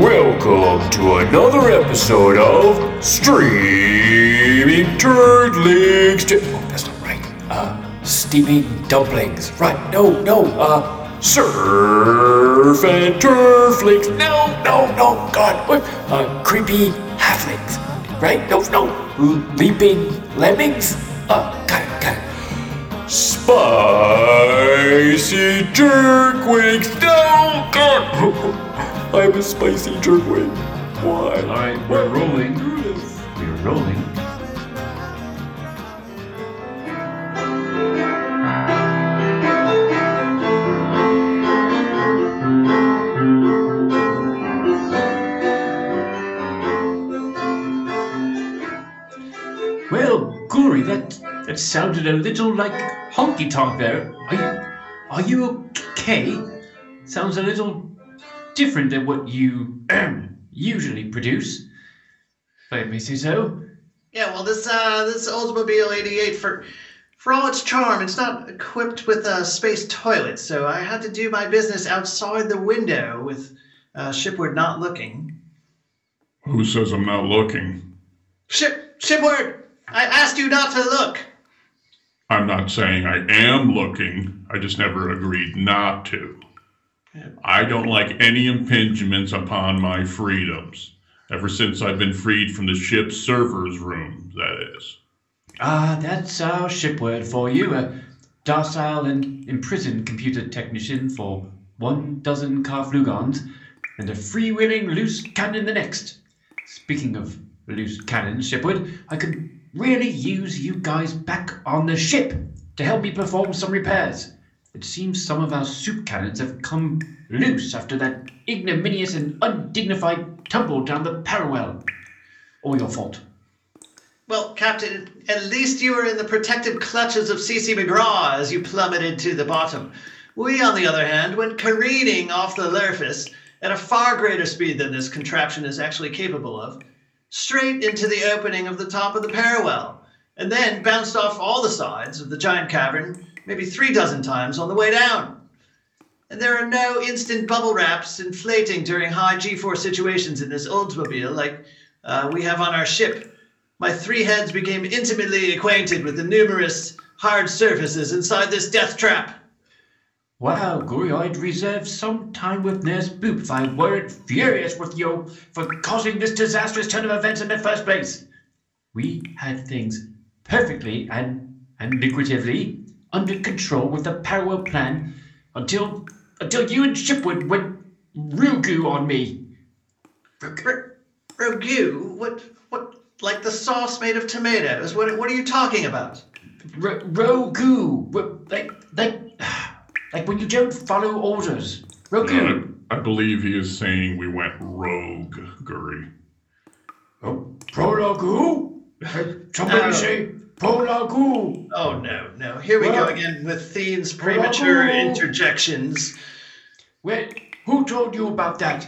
Welcome to another episode of Streaming Turdlings. St- oh, that's not right. Uh, steaming dumplings. Right? No, no. Uh, surf and turflings. No, no, no. God, what? Uh, creepy halflings. Right? No, no. Leaping lemmings. Uh, got it, got it. Spicy wings. No, God. I'm a spicy jerk. Why? All right, we're rolling. We're rolling. Well, Gory, that that sounded a little like honky tonk there. Are you are you okay? Sounds a little different than what you um, usually produce. If I may say so. Yeah, well, this uh, this Oldsmobile 88 for for all its charm, it's not equipped with a space toilet, so I had to do my business outside the window with uh, Shipward not looking. Who says I'm not looking? Ship Shipward, I asked you not to look. I'm not saying I am looking. I just never agreed not to. I don't like any impingements upon my freedoms. Ever since I've been freed from the ship's server's room, that is. Ah, that's our ship word for you. A docile and imprisoned computer technician for one dozen Carflugons, and a freewheeling loose cannon the next. Speaking of loose cannons, Shipward, I could really use you guys back on the ship to help me perform some repairs. It seems some of our soup cannons have come loose after that ignominious and undignified tumble down the parallel. All your fault. Well, Captain, at least you were in the protective clutches of CC McGraw as you plummeted to the bottom. We, on the other hand, went careening off the surface at a far greater speed than this contraption is actually capable of, straight into the opening of the top of the parallel, and then bounced off all the sides of the giant cavern maybe three dozen times on the way down. And there are no instant bubble wraps inflating during high G-force situations in this Oldsmobile like uh, we have on our ship. My three heads became intimately acquainted with the numerous hard surfaces inside this death trap. Wow, Gory, I'd reserve some time with Nurse Boop if I weren't furious with you for causing this disastrous turn of events in the first place. We had things perfectly and, and lucratively under control with the parallel plan until until you and Shipward went Rugu on me. R- Rogu? What? What? Like the sauce made of tomatoes? What? What are you talking about? R- Rogu, like like like when you don't follow orders. Rogu. I, I believe he is saying we went rogue, Guri. Oh, Prologu? Somebody Oh. say Prologu. Oh no, no! Here we go again with Thiene's premature Rogu. interjections. Wait, who told you about that?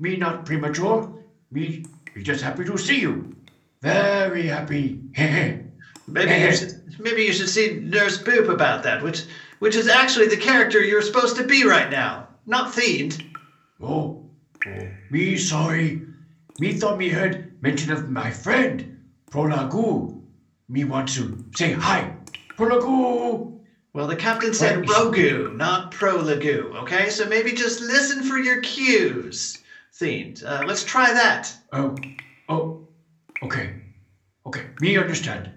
Me not premature. Me, me just happy to see you. Very happy. Maybe you should, maybe you should see Nurse Boop about that, which which is actually the character you're supposed to be right now, not Fiend. oh, oh, me sorry. Me thought me heard mention of my friend, Prologu. Me want to say hi. Prologu. Well, the captain said Rogu, not Prologu. Okay, so maybe just listen for your cues, Fiend. Uh, let's try that. Oh, oh, okay. Okay, me understand.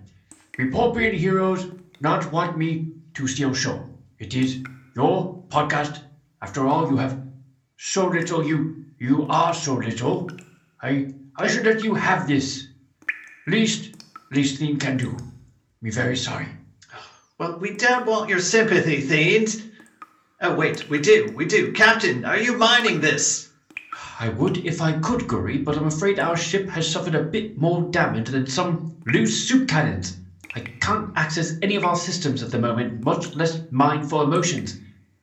We Popian heroes not want me to steal show. It is your podcast. After all, you have so little. You you are so little. I I should let you have this. Least least can do. Me very sorry. Well, we don't want your sympathy, Fiend. Oh wait, we do, we do. Captain, are you mining this? I would if I could, Guri, but I'm afraid our ship has suffered a bit more damage than some loose soup cannons. I can't access any of our systems at the moment, much less mine for emotions.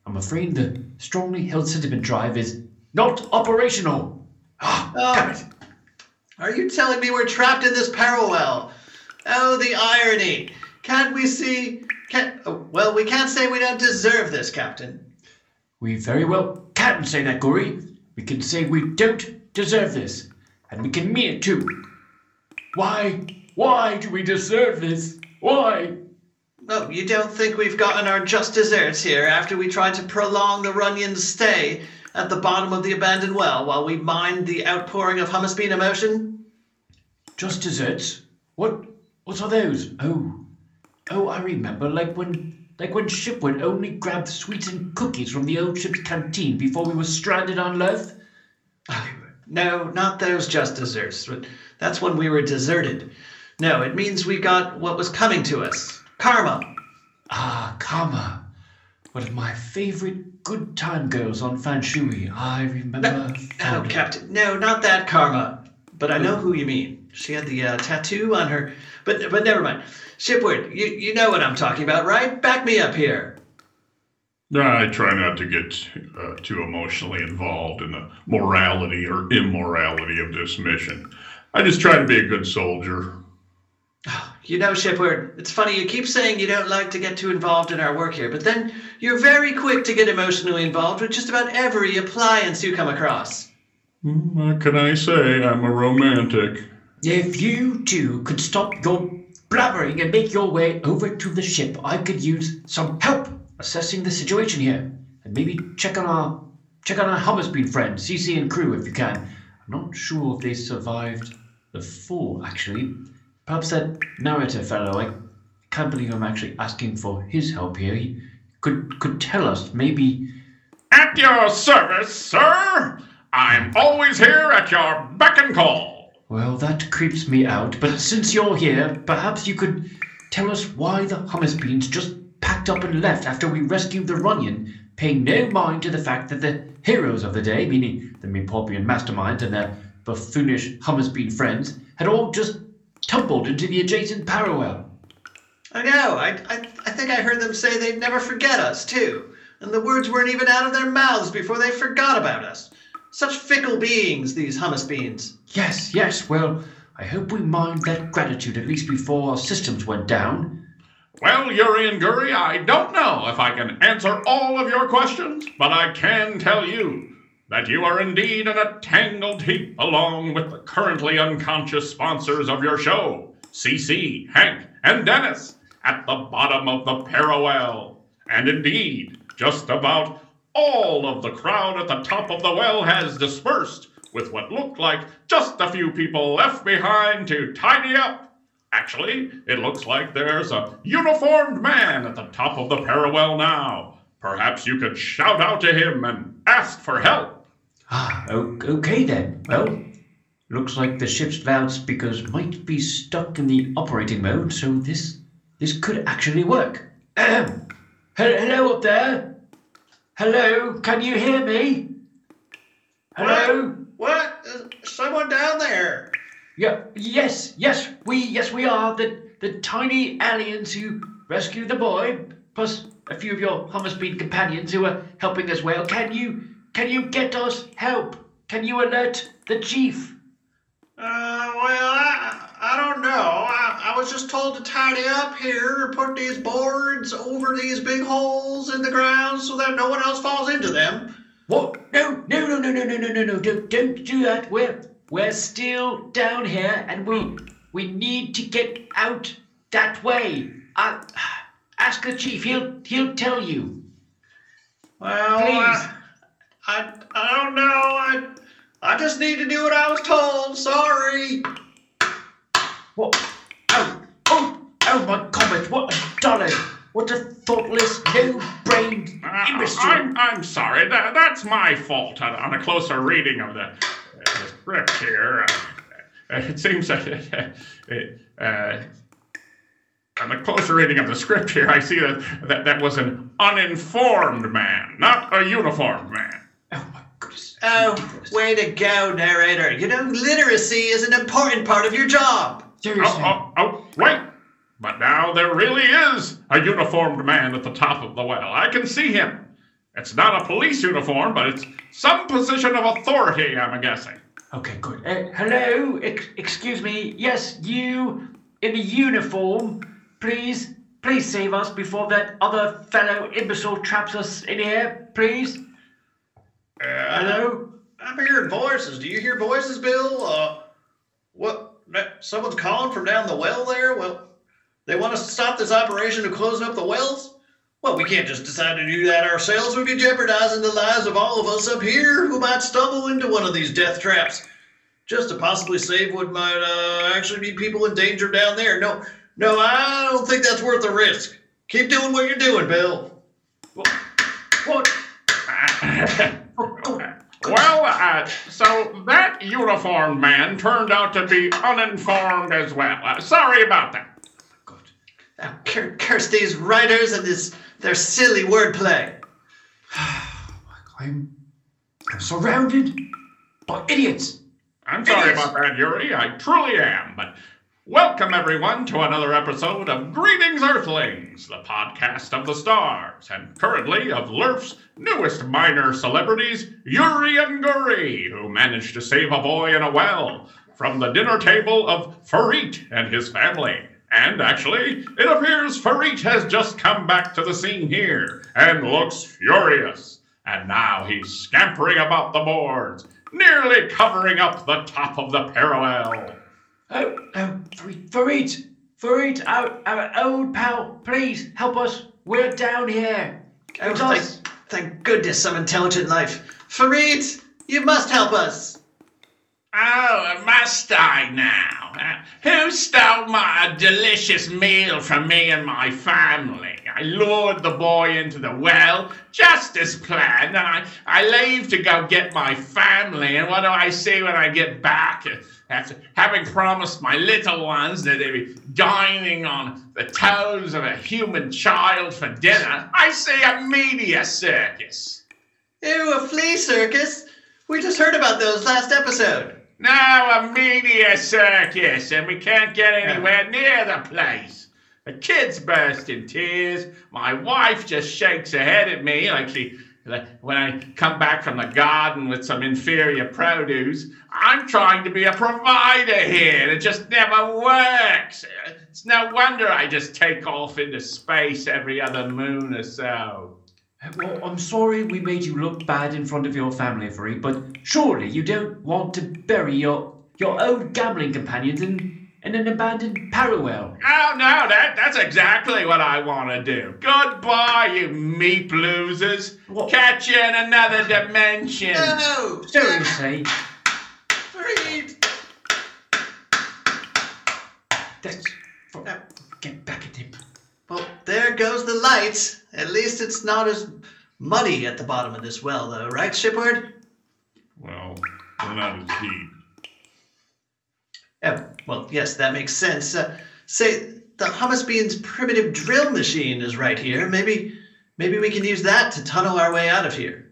I'm afraid the strongly held sentiment drive is not operational. Ah, Oh. damn it. Are you telling me we're trapped in this parallel? Oh, the irony. Can't we see? Can't, oh, well, we can't say we don't deserve this, Captain. We very well can say that, Gory. We can say we don't deserve this, and we can mean it too. Why, why do we deserve this? Why? Oh, you don't think we've gotten our just desserts here after we tried to prolong the Runyon's stay at the bottom of the abandoned well while we mined the outpouring of hummus bean emotion? Just desserts? What? What are those? Oh, oh, I remember. Like when, like when Shipward only grabbed sweetened cookies from the old ship's canteen before we were stranded on Loth. No, not those just desserts. That's when we were deserted. No, it means we got what was coming to us. Karma. Ah, Karma. One of my favorite good time girls on Fanshui. I remember. No, fondly. Captain. No, not that Karma. But I know who you mean. She had the uh, tattoo on her. But but never mind. Shipward, you, you know what I'm talking about, right? Back me up here. I try not to get uh, too emotionally involved in the morality or immorality of this mission. I just try to be a good soldier. You know, Shipward, it's funny, you keep saying you don't like to get too involved in our work here, but then you're very quick to get emotionally involved with just about every appliance you come across. Hmm, What can I say? I'm a romantic. If you two could stop your blabbering and make your way over to the ship, I could use some help assessing the situation here, and maybe check on our check on our hummus bean friends, CC and crew, if you can. I'm not sure if they survived the fall. Actually, perhaps that narrator fellow. I can't believe I'm actually asking for his help here. He could could tell us maybe. At your service, sir. I'm always here at your beck and call. Well, that creeps me out. But since you're here, perhaps you could tell us why the hummus beans just packed up and left after we rescued the Runyon, paying no mind to the fact that the heroes of the day, meaning the Meporpian mastermind and their buffoonish hummus bean friends, had all just tumbled into the adjacent parallel. I know, I, I, I think I heard them say they'd never forget us, too. And the words weren't even out of their mouths before they forgot about us. Such fickle beings, these hummus beans. Yes, yes, well, I hope we mined that gratitude at least before our systems went down. Well, Yuri and Guri, I don't know if I can answer all of your questions, but I can tell you that you are indeed in a tangled heap along with the currently unconscious sponsors of your show, CC, Hank, and Dennis, at the bottom of the Parallel. And indeed, just about all of the crowd at the top of the well has dispersed, with what looked like just a few people left behind to tidy up. Actually, it looks like there's a uniformed man at the top of the parallel now. Perhaps you could shout out to him and ask for help. Ah, okay then. Well, looks like the ship's loudspeakers might be stuck in the operating mode, so this this could actually work. Ahem. Hello up there. Hello, can you hear me? Hello. what? someone down there? Yeah. Yes. Yes. We. Yes, we are the the tiny aliens who rescued the boy, plus a few of your hummus bean companions who are helping as well. Can you can you get us help? Can you alert the chief? Uh, well, I, I don't know. I, I was just told to tidy up here and put these boards over these big holes in the ground so that no one else falls into them. What? No, no, no, no, no, no, no, no, no! Don't, don't do that. We're we're still down here, and we we need to get out that way. Uh, ask the chief. He'll he'll tell you. Well, Please. I, I, I don't know. I, I just need to do what I was told. Sorry. What? Oh, oh, oh my comet! What a dollar! What a thoughtless, no-brained Uh, imbecile! I'm, I'm sorry, that, that's my fault on, on a closer reading of the, uh, the script here. Uh, it seems that uh, uh, on the closer reading of the script here, I see that, that that was an uninformed man, not a uniformed man. Oh my goodness! Oh, way to go, narrator. You know, literacy is an important part of your job. Seriously. Oh, oh, oh, wait! But now there really is a uniformed man at the top of the well. I can see him. It's not a police uniform, but it's some position of authority, I'm guessing. Okay, good. Uh, hello, ex- excuse me. Yes, you in the uniform. Please, please save us before that other fellow imbecile traps us in here. Please. Uh, Hello. I'm hearing voices. Do you hear voices, Bill? Uh, what? Someone's calling from down the well there? Well, they want us to stop this operation of closing up the wells? Well, we can't just decide to do that ourselves. We'd be jeopardizing the lives of all of us up here who might stumble into one of these death traps just to possibly save what might uh, actually be people in danger down there. No, no, I don't think that's worth the risk. Keep doing what you're doing, Bill. What? Well, uh, so that uniformed man turned out to be uninformed as well. Uh, sorry about that. God. Now, cur- curse these writers and this their silly wordplay. I'm, I'm surrounded by idiots. I'm sorry about that, Yuri. I truly am. But welcome, everyone, to another episode of Greetings, Earthlings, the podcast of the stars, and currently of Lurf's newest minor celebrities, Yuri and Guri, who managed to save a boy in a well from the dinner table of Farit and his family. And actually, it appears Farit has just come back to the scene here and looks furious. And now he's scampering about the boards, nearly covering up the top of the parallel. Oh, oh, Farid, Farid, Farid, our, our old pal, please help us. We're down here. Oh, thank, thank goodness some intelligent life. Farid, you must help us. Oh, must I now? Uh, who stole my delicious meal from me and my family? I lured the boy into the well, just as planned, and I, I leave to go get my family. And what do I see when I get back? After having promised my little ones that they'd be dining on the toes of a human child for dinner, I see a media circus. Ew, a flea circus? We just heard about those last episode. Now a media circus, and we can't get anywhere near the place. The kids burst in tears. My wife just shakes her head at me like she, when I come back from the garden with some inferior produce. I'm trying to be a provider here, and it just never works. It's no wonder I just take off into space every other moon or so. Well, I'm sorry we made you look bad in front of your family, Farid, but surely you don't want to bury your your old gambling companions in, in an abandoned parallel. Oh no, that that's exactly what I want to do. Goodbye, you meat losers. What? Catch you in another dimension. No! Seriously, Farid! that's for, uh, get back at him. Well, there goes the light. At least it's not as muddy at the bottom of this well, though, right, Shipward? Well, we're not as deep. Yeah, well, yes, that makes sense. Uh, say, the hummus bean's primitive drill machine is right here. Maybe, maybe we can use that to tunnel our way out of here.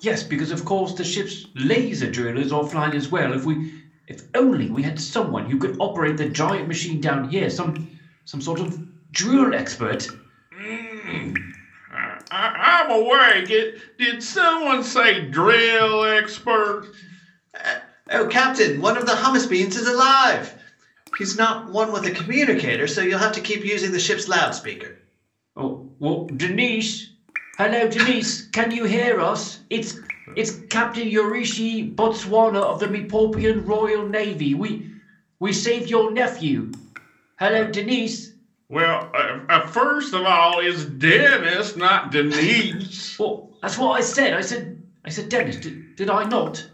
Yes, because of course the ship's laser drill is offline as well. If we, if only we had someone who could operate the giant machine down here, some, some sort of drill expert. Mm. I, I, I'm awake. It, did someone say drill expert? Oh, Captain, one of the hummus beans is alive. He's not one with a communicator, so you'll have to keep using the ship's loudspeaker. Oh, well, Denise. Hello, Denise. Can you hear us? It's it's Captain Yorishi Botswana of the Mipopian Royal Navy. We we saved your nephew. Hello, Denise. Well, uh, uh, first of all, it's Dennis, not Denise. Well, that's what I said. I said I said Dennis. Did, did I not?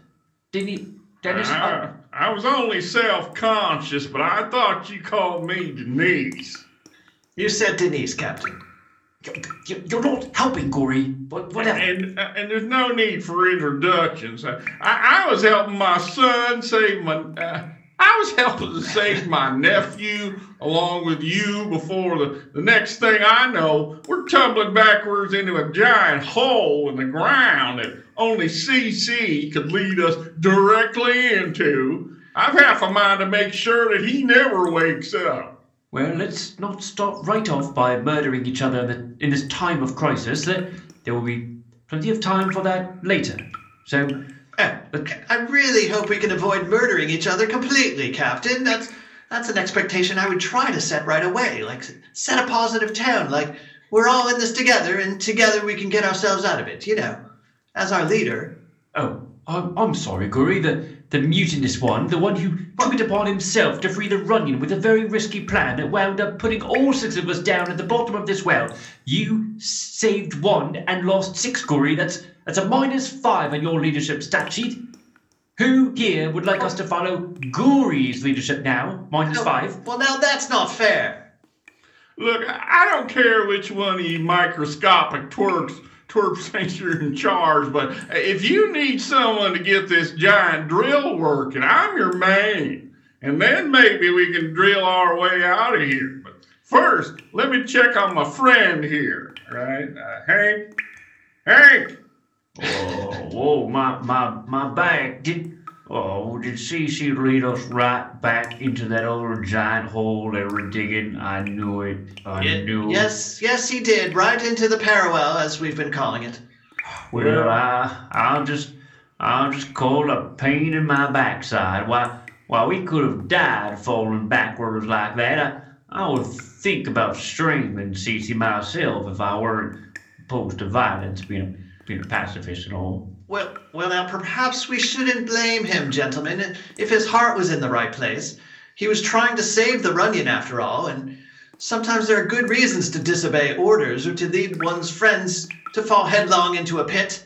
Didn't he? Dennis. I, I, I was only self-conscious, but I thought you called me Denise. You said Denise, Captain. you- you're not helping, Gory. But whatever. And uh, and there's no need for introductions. I, I, I was helping my son save my. Uh, I was helping to save my nephew along with you before the, the next thing I know, we're tumbling backwards into a giant hole in the ground that only CC could lead us directly into. I've half a mind to make sure that he never wakes up. Well, let's not start right off by murdering each other in, this time of crisis. There, will be plenty of time for that later. So, I really hope we can avoid murdering each other completely, Captain. That's that's an expectation I would try to set right away. Like set a positive tone. Like we're all in this together, and together we can get ourselves out of it. You know, as our leader. oh, I'm, I'm sorry, Guri, the, the mutinous one, the one who took it upon himself to free the Runyon with a very risky plan that wound up putting all six of us down at the bottom of this well. You saved one and lost six, Guri. That's, that's a minus five on your leadership stat sheet. Who here would like us to follow Guri's leadership now? Minus oh, five. Well, now that's not fair. Look, I don't care which one of you microscopic twerps twerps thinks you're in charge, but if you need someone to get this giant drill working, I'm your man. And then maybe we can drill our way out of here. But first, let me check on my friend here, right? Uh, Hank? Hank! Oh, whoa, my, my, my back. Did, oh, did Cece lead us right back into that other giant hole they were digging? I knew it. I Ye- knew yes, yes, he did. Right into the parallel, as we've been calling it. Well, I, I'll just, I'll just call it a pain in my backside. Why, why we could have died falling backwards like that. I, I would think about strangling Cece myself if I weren't opposed to violence, being a, being a pacifist and all. Well, well, now perhaps we shouldn't blame him, gentlemen. If his heart was in the right place, he was trying to save the Runyon after all, and sometimes there are good reasons to disobey orders or to lead one's friends to fall headlong into a pit.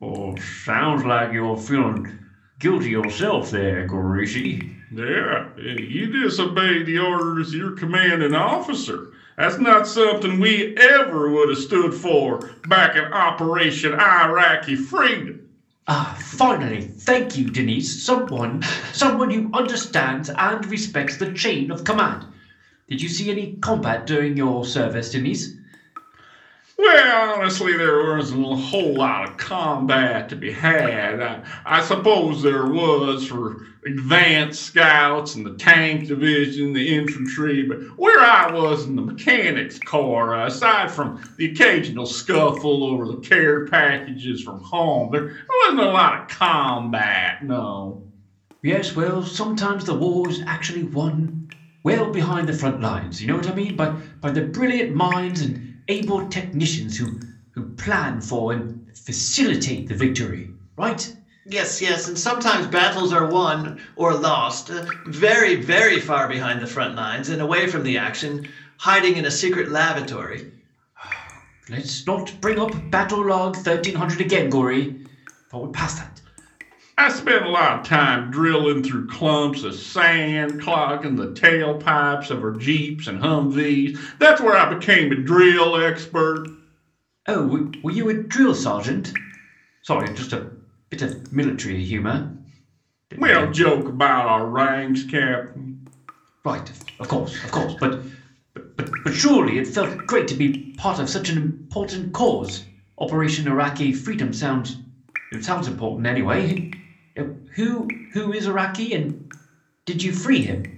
Oh, sounds like you're feeling guilty yourself there, Gorishi. Yeah, you disobeyed the orders of your commanding officer. That's not something we ever would have stood for back in Operation Iraqi Freedom. Ah, finally, thank you, Denise. Someone, someone who understands and respects the chain of command. Did you see any combat during your service, Denise? Well, honestly, there wasn't a whole lot of combat to be had. I, I suppose there was for advanced scouts and the tank division, the infantry, but where I was in the mechanics corps, uh, aside from the occasional scuffle over the care packages from home, there wasn't a lot of combat, no. Yes, well, sometimes the war is actually won well behind the front lines. You know what I mean? By by the brilliant minds and able technicians who who plan for and facilitate the victory. Right? Yes, yes, and sometimes battles are won or lost uh, very, very far behind the front lines and away from the action, hiding in a secret lavatory. Let's not bring up battle log thirteen hundred again, Gory. But we're past that. I spent a lot of time drilling through clumps of sand, clogging the tailpipes of our Jeeps and Humvees. That's where I became a drill expert. Oh, were you a drill sergeant? Sorry, just a bit of military humour. We don't joke about our ranks, Captain. Right, of course, of course, but, but but but surely it felt great to be part of such an important cause. Operation Iraqi Freedom sounds it sounds important anyway. Who who is Iraqi and did you free him?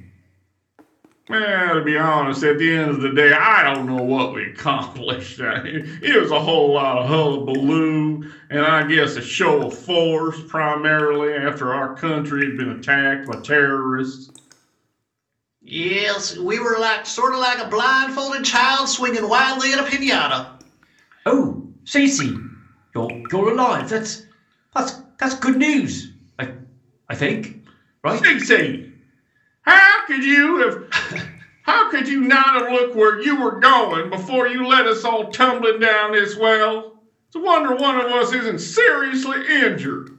Well, to be honest, at the end of the day, I don't know what we accomplished. It was a whole lot of hullabaloo, and I guess a show of force, primarily after our country had been attacked by terrorists. Yes, we were like sort of like a blindfolded child swinging wildly at a pinata. Oh, Cece, you're you're alive. That's that's that's good news. I I think, right? Cece, how could you have? How could you not have looked where you were going before you let us all tumbling down this well? It's a wonder one of us isn't seriously injured.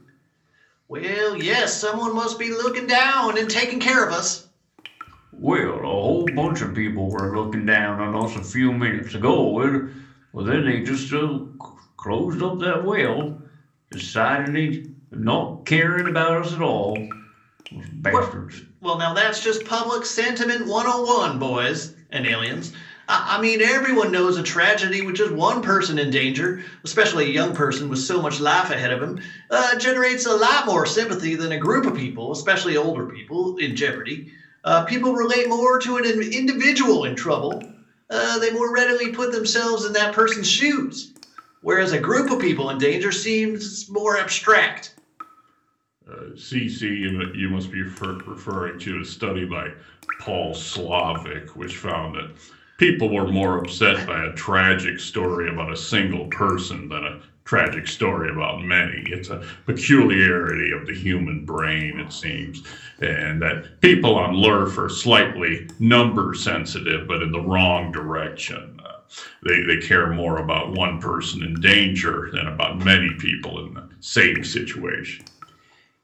Well, yes, someone must be looking down and taking care of us. Well, a whole bunch of people were looking down on us a few minutes ago. and, Well, then they just uh, closed up that well, decided they not caring about us at all. Those bastards. Well, now that's just public sentiment 101, boys and aliens. I, I mean, everyone knows a tragedy with just one person in danger, especially a young person with so much life ahead of him, uh, generates a lot more sympathy than a group of people, especially older people, in jeopardy. Uh, people relate more to an individual in trouble. Uh, they more readily put themselves in that person's shoes. Whereas a group of people in danger seems more abstract. CC, you, must be refer- referring to a study by Paul Slovic, which found that people were more upset by a tragic story about a single person than a tragic story about many. It's a peculiarity of the human brain, it seems, and that people on Lurf are slightly number sensitive, but in the wrong direction. Uh, they, they care more about one person in danger than about many people in the same situation.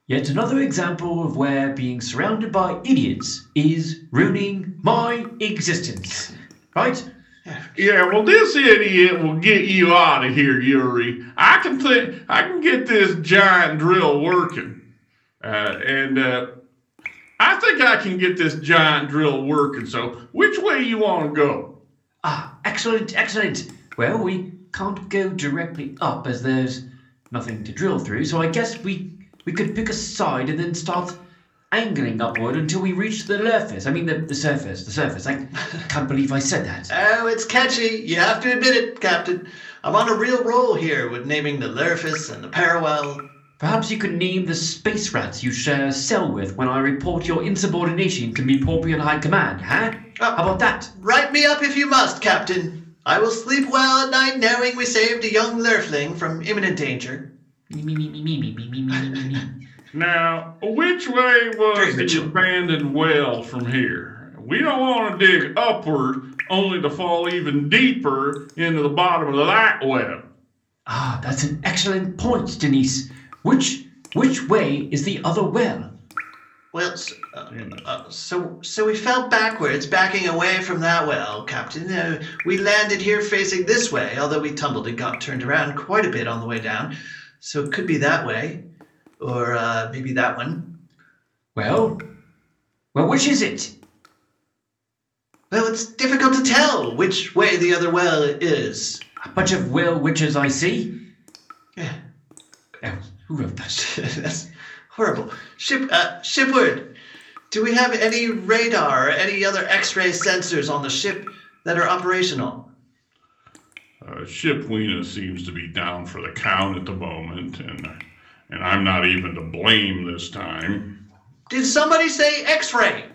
Yet another example of where being surrounded by idiots is ruining my existence. Right? Yeah, well, this idiot will get you out of here, Yuri. I can think I can get this giant drill working, uh, and uh, I think I can get this giant drill working. So, which way you want to go? Ah, excellent, excellent. Well, we can't go directly up as there's nothing to drill through, so I guess we we could pick a side and then start angling upward until we reach the surface. I mean, the, the surface, the surface. I can't believe I said that. Oh, it's catchy. You have to admit it, Captain. I'm on a real roll here with naming the Lurfus and the Parallel. Perhaps you could name the space rats you share a cell with when I report your insubordination to me Porpian High Command, huh? Oh. How about that? Write me up if you must, Captain. I will sleep well at night knowing we saved a young Lurfling from imminent danger. Me, me, me, me, me, me, me, me, me, me, me. Now, which way was Very the abandoned well from here? We don't want to dig upward only to fall even deeper into the bottom of that well. Ah, that's an excellent point, Denise. Which which way is the other well? Well, s- uh, uh, so so we fell backwards, backing away from that well, Captain. Uh, we landed here facing this way, although we tumbled and got turned around quite a bit on the way down. So it could be that way, or uh, maybe that one. Well, well, which is it? Well, it's difficult to tell which way the other well is. A bunch of well witches I see. Yeah, Oh, who wrote that? that's horrible. Ship, uh, shipward. Do we have any radar or any other X-ray sensors on the ship that are operational? Uh, Ship Weena seems to be down for the count at the moment, and and I'm not even to blame this time. Did somebody say X-ray?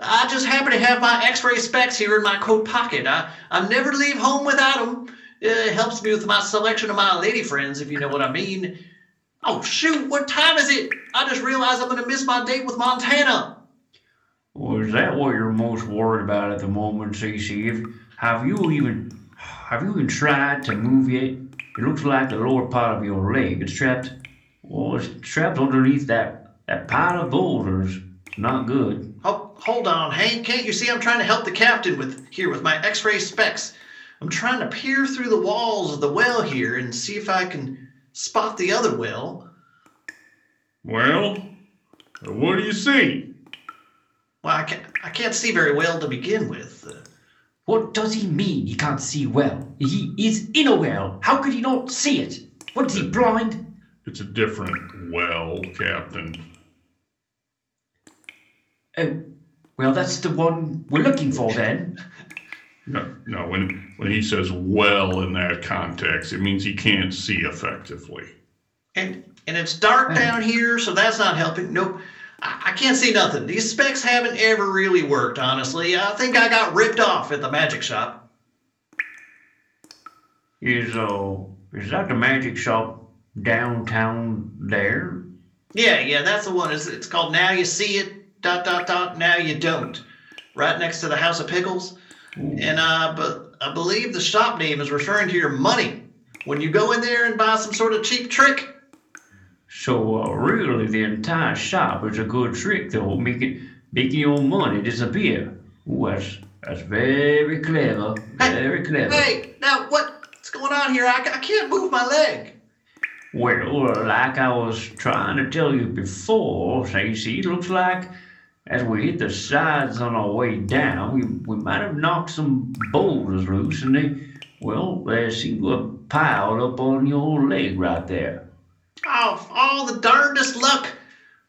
I just happen to have my X-ray specs here in my coat pocket. I, I never leave home without them. It helps me with my selection of my lady friends, if you know what I mean. Oh shoot! What time is it? I just realized I'm gonna miss my date with Montana. Well, is that what you're most worried about at the moment, CC? If, have you even have you even tried to move yet? It looks like the lower part of your leg is trapped. Well, it's trapped underneath that that pile of boulders. It's not good. Oh, hold on, Hank. Can't you see I'm trying to help the captain with here with my X-ray specs? I'm trying to peer through the walls of the well here and see if I can spot the other well. Well, what do you see? Well, I can't, I can't see very well to begin with. What does he mean he can't see well? He is in a well. How could he not see it? What is he blind? It's a different well, Captain. Oh, well, that's the one we're looking for then. No, no. When when he says well in that context, it means he can't see effectively. And and it's dark oh. down here, so that's not helping. Nope. I, I can't see nothing. These specs haven't ever really worked, honestly. I think I got ripped off at the magic shop. Is uh, is that the magic shop downtown there? Yeah, yeah, that's the one. It's, it's called Now You See It, dot, dot, dot, Now You Don't. Right next to the House of Pickles. And uh, but I believe the shop name is referring to your money. When you go in there and buy some sort of cheap trick, So uh, really, the entire shop is a good trick, though, making making your money disappear. Ooh, that's that's very clever, very clever. hey, now what's going on here? I, I can't move my leg. Well, uh, like I was trying to tell you before, Stacey, it looks like as we hit the sides on our way down, we, we might have knocked some boulders loose, and they, well, they seem to have piled up on your leg right there. Oh, all the darndest luck.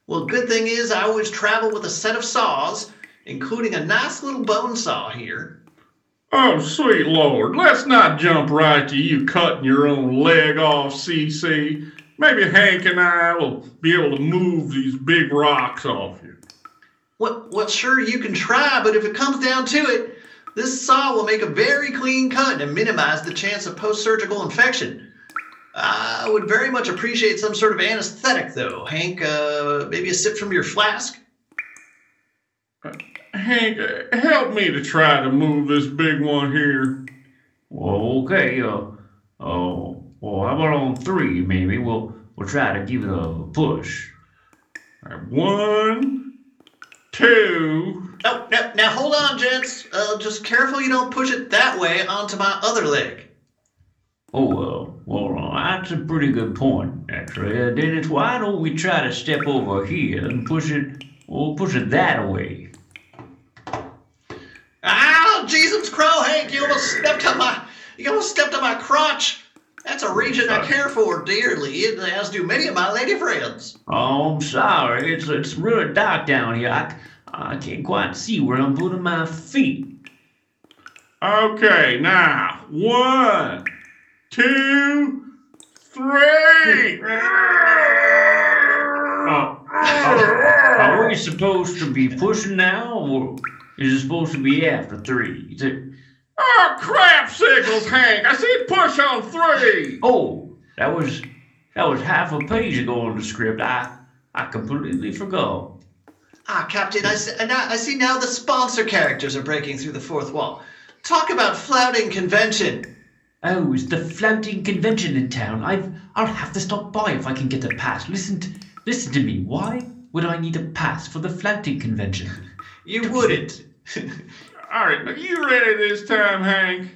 Well, good thing is I always travel with a set of saws, including a nice little bone saw here. Oh, sweet lord, let's not jump right to you cutting your own leg off, CC. Maybe Hank and I will be able to move these big rocks off you. Well, well, sure, you can try, but if it comes down to it, this saw will make a very clean cut and minimize the chance of post surgical infection. I would very much appreciate some sort of anesthetic, though. Hank, uh, maybe a sip from your flask? Hank, uh, help me to try to move this big one here. Well, okay. Uh, oh, well, how about on three? Maybe we'll we'll try to give it a push. All right, One, two. No, no, now hold on, gents. Uh, just careful you don't push it that way onto my other leg. Oh, uh, uh, that's a pretty good point, actually. Uh, Dennis, why don't we try to step over here and push it? We'll push it that way. Ow, Jesus crow, Hank, you almost stepped on my, you almost stepped on my crotch. That's a region I care for dearly, as do many of my lady friends. Oh, I'm sorry. It's it's really dark down here. I, I can't quite see where I'm putting my feet. Okay, now one, two, three. Uh, are we supposed to be pushing now, or is it supposed to be after three? Is it, Oh, crap sickles, Hank. I said push on three. oh, that was that was half a page ago in the script. I I completely forgot. Ah, Captain, I see, and I I see now the sponsor characters are breaking through the fourth wall. Talk about flouting convention. Oh, it's the flouting convention in town. I've I'll have to stop by if I can get a pass. Listen to listen to me. Why would I need a pass for the flouting convention? You wouldn't. All right, are you ready this time, Hank?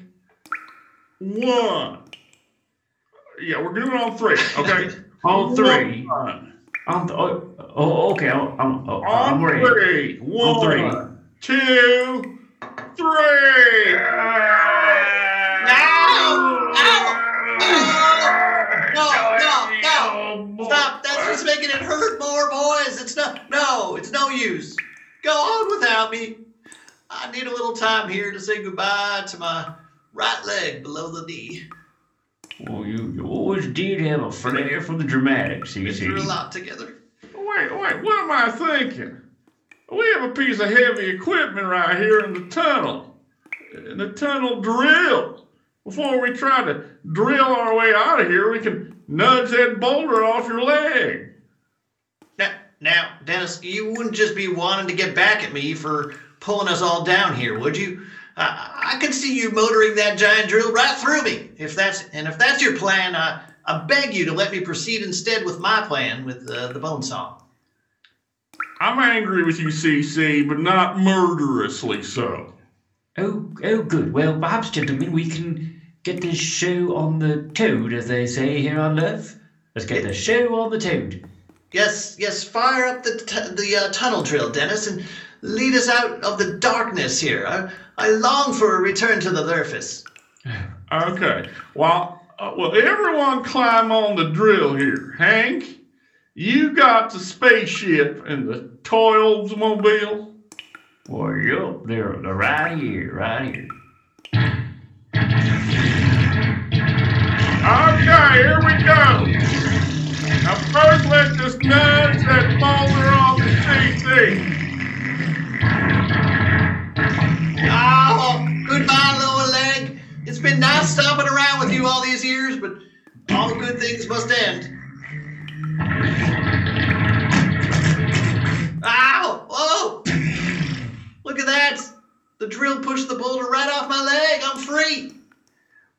One. Yeah, we're doing it on three, okay? On three. One. I'm oh, oh okay. I'm I'm, oh, On I'm ready. three. On three. One, two, three. No, no, no. Stop. That's just making it hurt more, boys. It's not. No, it's no use. Go on without me. I need a little time here to say goodbye to my right leg below the knee. Well, you, you always did have a flair for the dramatics, Been through a lot together. Wait, wait, what am I thinking? We have a piece of heavy equipment right here in the tunnel. In the tunnel drill. Before we try to drill our way out of here, we can nudge that boulder off your leg. Now, now, Dennis, you wouldn't just be wanting to get back at me for pulling us all down here, would you? I, I could see you motoring that giant drill right through me. If that's and if that's your plan, I, I beg you to let me proceed instead with my plan with uh, the bone saw. I'm angry with you, CC, but not murderously so. Oh, oh, good. Well, perhaps, gentlemen, we can get the show on the toad, as they say here on Earth. Let's get the show on the toad. Yes, yes, fire up the t- the uh, tunnel drill, Dennis, and lead us out of the darkness here. I, I long for a return to the surface. Okay. Well, uh, well, everyone climb on the drill here. Hank, you got the spaceship and the toy Oldsmobile. Well, yup, they're, they're right here, right here. Okay, here we go. Now first let's just that boulder off the CC. Oh, goodbye, lower leg. It's been nice stomping around with you all these years, but all good things must end. Ow! Whoa! Look at that! The drill pushed the boulder right off my leg. I'm free.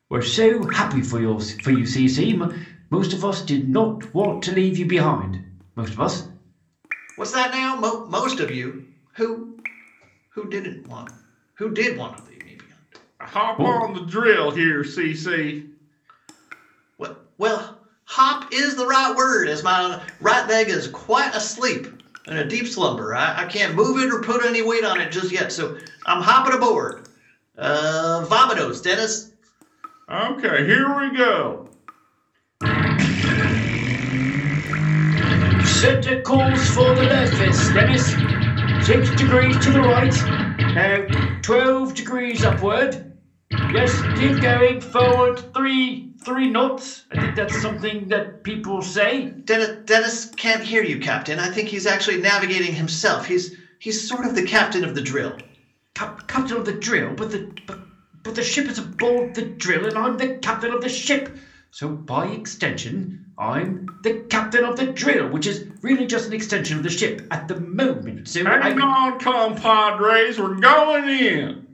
We're so happy for your for you, CC. M- Most of us did not want to leave you behind. Most of us. What's that now? Mo- most of you. Who? Who didn't want? Who did want to leave me behind? Hop on the drill here, CC. Well, well, hop is the right word, as my right leg is quite asleep in a deep slumber. I, I can't move it or put any weight on it just yet, so I'm hopping aboard. Uh, vomitos, Dennis. Okay, here we go. Center course for the surface, Dennis. Six degrees to the right. Now twelve degrees upward. Yes, keep going forward. Three three notes. I think that's something that people say. Dennis, Dennis can't hear you, Captain. I think he's actually navigating himself. He's he's sort of the captain of the drill. Cap- captain of the drill, but the but, but the ship is aboard the drill, and I'm the captain of the ship. So by extension, I'm the captain of the drill, which is really just an extension of the ship at the moment. So I, Hang on, compadres, we're going in.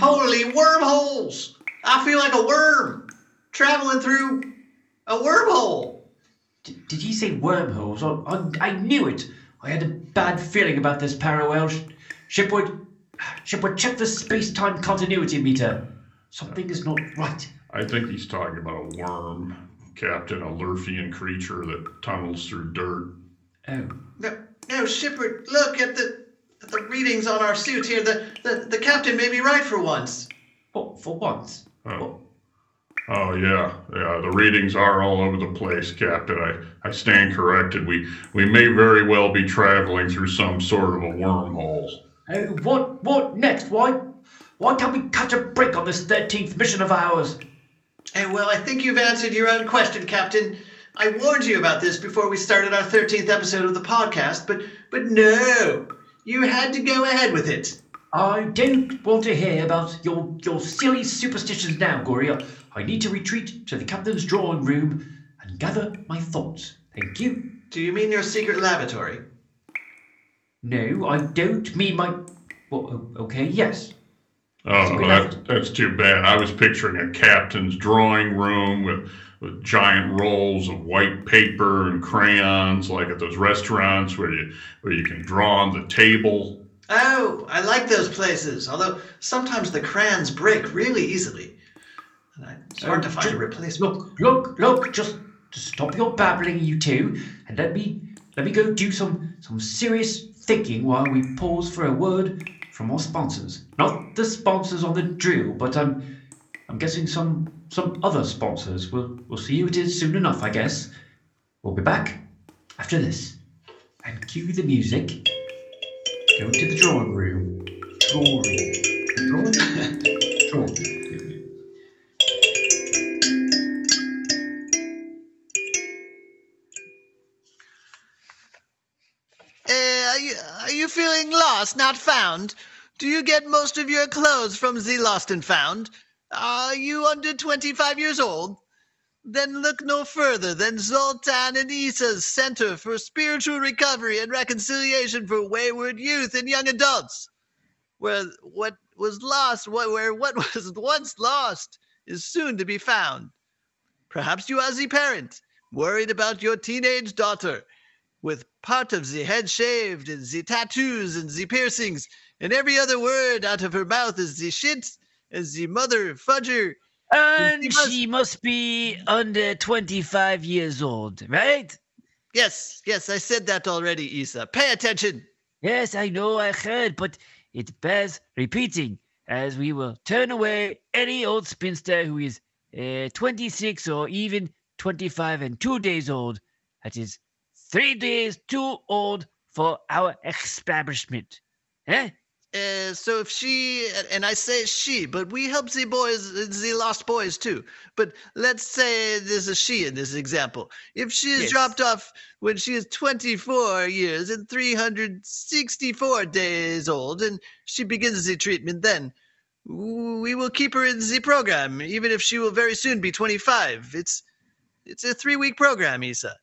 Holy wormholes! I feel like a worm traveling through a wormhole. D- did he say wormholes? I, I, I knew it. I had a bad feeling about this parallel. Sh- Shipward, Shipward, check the space-time continuity meter. Something is not right. I think he's talking about a worm, Captain, a Lurfian creature that tunnels through dirt. Oh, No, no, Shipward, look at the at the readings on our suit here. The, the the captain may be right for once. what for once? Oh. Oh yeah, yeah. The readings are all over the place, Captain. I, I stand corrected. We we may very well be traveling through some sort of a wormhole. Oh, what? What next? Why? Why can't we catch a break on this thirteenth mission of ours? And well, I think you've answered your own question, Captain. I warned you about this before we started our 13th episode of the podcast, but but no, you had to go ahead with it. I don't want to hear about your your silly superstitions now, Goria. I need to retreat to the captain's drawing room and gather my thoughts. Thank you. Do you mean your secret lavatory? No, I don't mean my. Well, okay, yes. Oh, well, have- that, that's too bad. I was picturing a captain's drawing room with, with giant rolls of white paper and crayons, like at those restaurants where you where you can draw on the table. Oh, I like those places. Although sometimes the crayons break really easily, and I, it's hard to oh, find a replacement. Look, look, look! Just, just stop your babbling, you two, and let me let me go do some some serious thinking while we pause for a word from our sponsors. Not the sponsors on the drill, but I'm I'm guessing some some other sponsors. We'll we'll see who it is soon enough, I guess. We'll be back after this. And cue the music. Go to the drawing room. Drawing. Drawing. Drawing. Uh, are, you, are you feeling lost, not found? Do you get most of your clothes from the Lost and Found? Are you under 25 years old? Then look no further than Zoltan and Isa's Center for Spiritual Recovery and Reconciliation for Wayward Youth and Young Adults. Where what was lost, where what was once lost, is soon to be found. Perhaps you are the parent, worried about your teenage daughter with part of the head shaved and the tattoos and the piercings, and every other word out of her mouth is the shit and the mother fudger. And She must- she must be under 25 years old, right? Yes, yes, I said that already, Isa. Pay attention. Yes, I know, I heard, but it bears repeating, as we will turn away any old spinster who is uh, 26 or even 25 and two days old. That is three days too old for our establishment. Eh? Uh, so if she, and I say she, but we help the boys, the lost boys too. But let's say there's a she in this example. If she is Yes. dropped off when she is 24 years and 364 days old, and she begins the treatment then, we will keep her in the program, even if she will very soon be 25. It's, it's a three-week program, Isa.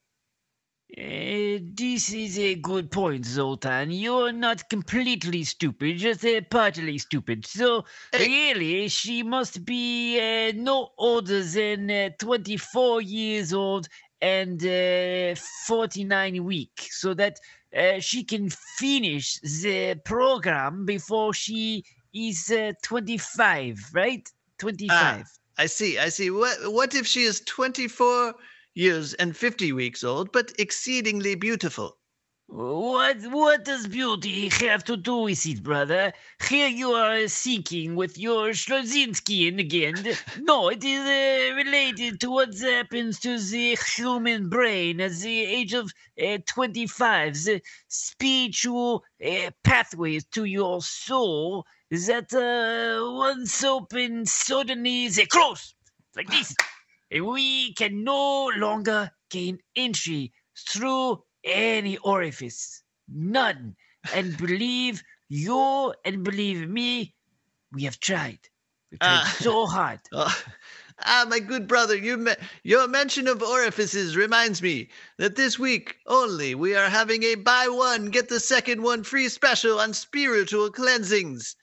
Uh, this is a good point, Zoltan. You're not completely stupid, just uh, partly stupid. So, really, she must be uh, no older than uh, 24 years old and uh, 49 week, so that uh, she can finish the program before she is uh, 25, right? 25. I see, I see. What what if she is 24 years and 50 weeks old, but exceedingly beautiful? What what does beauty have to do with it, brother? Here you are seeking with your Schlozinski again. No, it is uh, related to what happens to the human brain at the age of uh, 25, the spiritual uh, pathways to your soul that uh, once open, suddenly they close, like this. And we can no longer gain entry through any orifice. None. And believe you and believe me, we have tried. We tried Ah. so hard. Oh, ah, my good brother, you me- your mention of orifices reminds me that this week only we are having a buy one, get the second one free special on spiritual cleansings.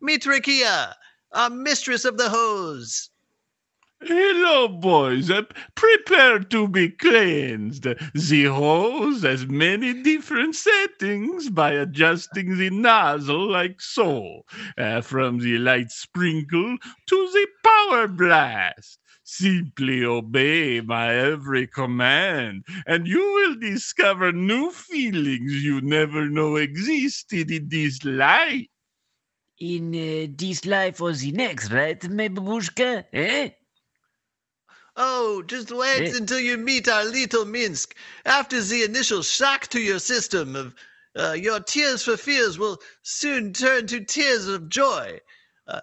Meet Rakia, our mistress of the hose. Hello, boys. Uh, prepare to be cleansed. The hose has many different settings by adjusting the nozzle like so, uh, from the light sprinkle to the power blast. Simply obey my every command, and you will discover new feelings you never know existed in this life. In uh, this life or the next, right, my babushka? Eh? Oh, just wait Yeah. until you meet our little Minsk. After the initial shock to your system of uh, your tears for fears will soon turn to tears of joy. Uh,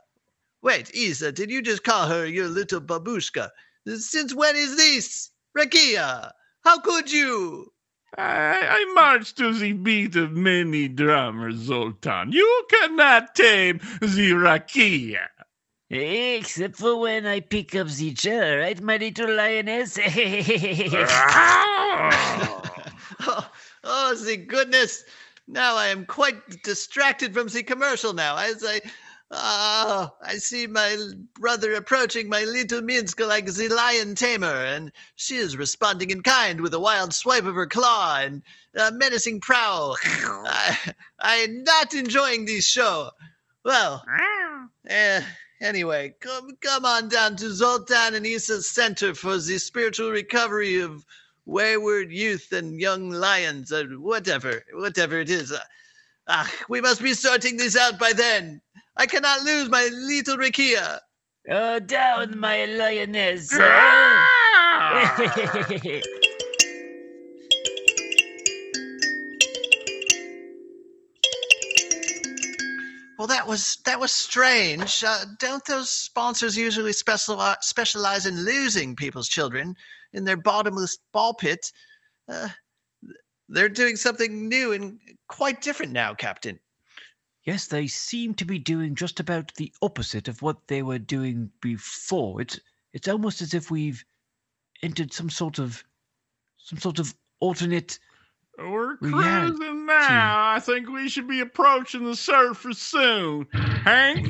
wait, Isa, did you just call her your little babushka? Since when is this? Rakia, how could you? I, I march to the beat of many drummers, Zoltan. You cannot tame the rakia. Except for when I pick up the chair, right, my little lioness? oh, oh, the goodness. Now I am quite distracted from the commercial now as I. Ah, I see my brother approaching my little Minsk like the lion tamer, and she is responding in kind with a wild swipe of her claw and a menacing prowl. I, I am not enjoying this show. Well, eh, anyway, come come on down to Zoltan and Isa's Center for the spiritual recovery of wayward youth and young lions, or whatever, whatever it is. Uh, ah, we must be sorting this out by then. I cannot lose my little Rakia. oh, down, my lioness. Well, that was that was strange. Uh, don't those sponsors usually specialize specialize in losing people's children in their bottomless ball pit? Uh, they're doing something new and quite different now, Captain. Yes, they seem to be doing just about the opposite of what they were doing before. It's it's almost as if we've entered some sort of some sort of alternate We're cruising now. I think we should be approaching the surface soon. Hank,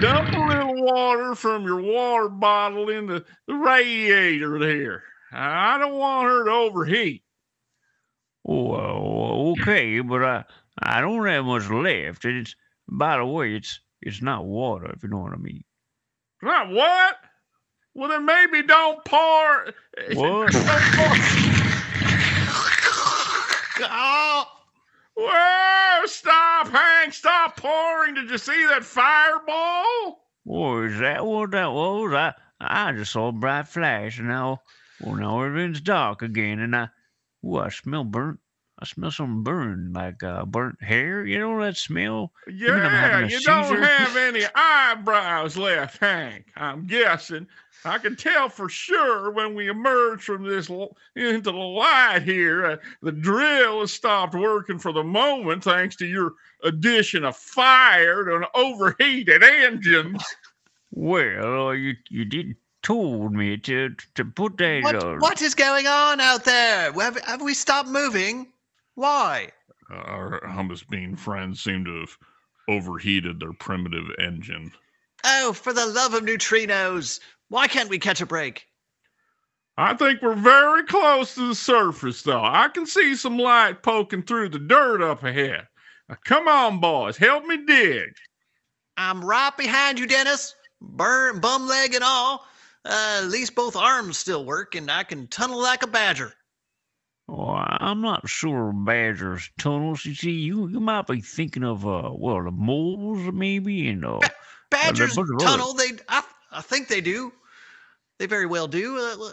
dump a little water from your water bottle into the radiator there. I don't want her to overheat. Well, okay, but I I don't have much left. And it's by the way, it's it's not water, if you know what I mean. Not what? Well, then maybe don't pour. What? Oh, Whoa! Stop, Hank! Stop pouring! Did you see that fireball? Or is that what that was? I I just saw a bright flash, and now well now everything's dark again, and I ooh, I smell burnt. I smell something burned, like uh, burnt hair. You know that smell? Yeah, having a you don't have any eyebrows left, Hank. I'm guessing. I can tell for sure when we emerge from this l- into the light here. Uh, the drill has stopped working for the moment, thanks to your addition of fire to an overheated engine. Well, uh, you you did told me to to put that. what, uh, what is going on out there? Have, have we stopped moving? Why? Our hummus bean friends seem to have overheated their primitive engine. Oh, for the love of neutrinos! Why can't we catch a break? I think we're very close to the surface, though. I can see some light poking through the dirt up ahead. Now, come on, boys, help me dig. I'm right behind you, Dennis. Burn, bum leg and all. Uh, at least both arms still work, and I can tunnel like a badger. Oh, I'm not sure Badger's tunnels. You see, you you might be thinking of uh, well, the moles maybe, and uh, Badgers others. tunnel. They, I, I think they do. They very well do. Uh,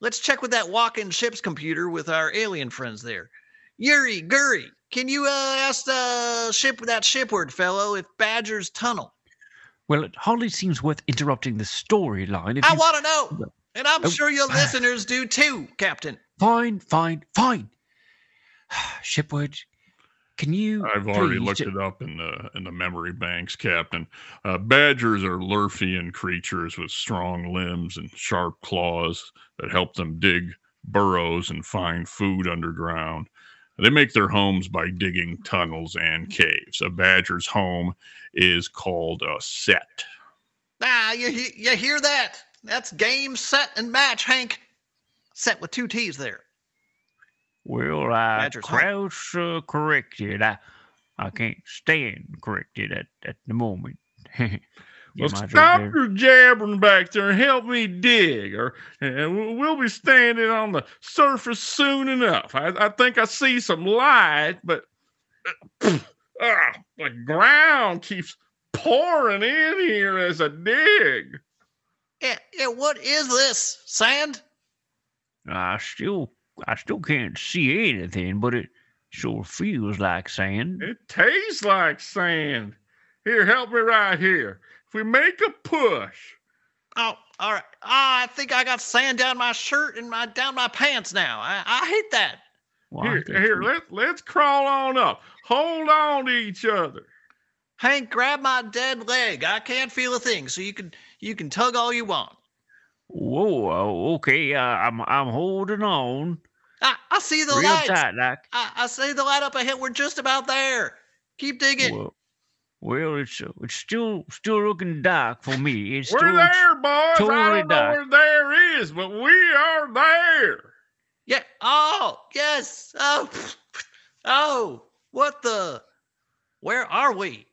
let's check with that walk-in ship's computer with our alien friends there. Yuri, Guri, can you uh, ask the ship that shipward fellow if Badgers tunnel? well, it hardly seems worth interrupting the storyline. I you- want to know, and I'm Oh. sure your listeners do too, Captain. Fine, fine, fine. Shipward, Can you? I've already looked ju- it up in the in the memory banks, Captain. Uh, badgers are Lurfian creatures with strong limbs and sharp claws that help them dig burrows and find food underground. They make their homes by digging tunnels and caves. A badger's home is called a set. Ah, you, you hear that? That's game, set, and match, Hank. Set with two T's there. Well, I Badger's home. crouch uh, corrected. I I can't stand corrected at at the moment. Well, Get my joke stop there? your jabbering back there and help me dig, or and we'll- we'll be standing on the surface soon enough. I, I think I see some light, but ah, the ground keeps pouring in here as I dig. Yeah, yeah, what is this? Sand? I still I still can't see anything, but it sure feels like sand. It tastes like sand. Here, help me right here. If we make a push, Oh, all right. Ah, I think I got sand down my shirt and my down my pants now. I, I hate that. Well, here, think here, we- let let's crawl on up. Hold on to each other. Hank, grab my dead leg. I can't feel a thing, so you can you can tug all you want. Whoa, oh, okay. Uh, I'm I'm holding on I, I see the real lights. tight, like. I, I see the light up ahead. We're just about there. Keep digging. Well, well, it's uh, it's still still looking dark for me. It's We're still there, boys. I don't know dark. where there is, but we are there. Yeah. Oh, yes. Oh, oh. What the? Where are we?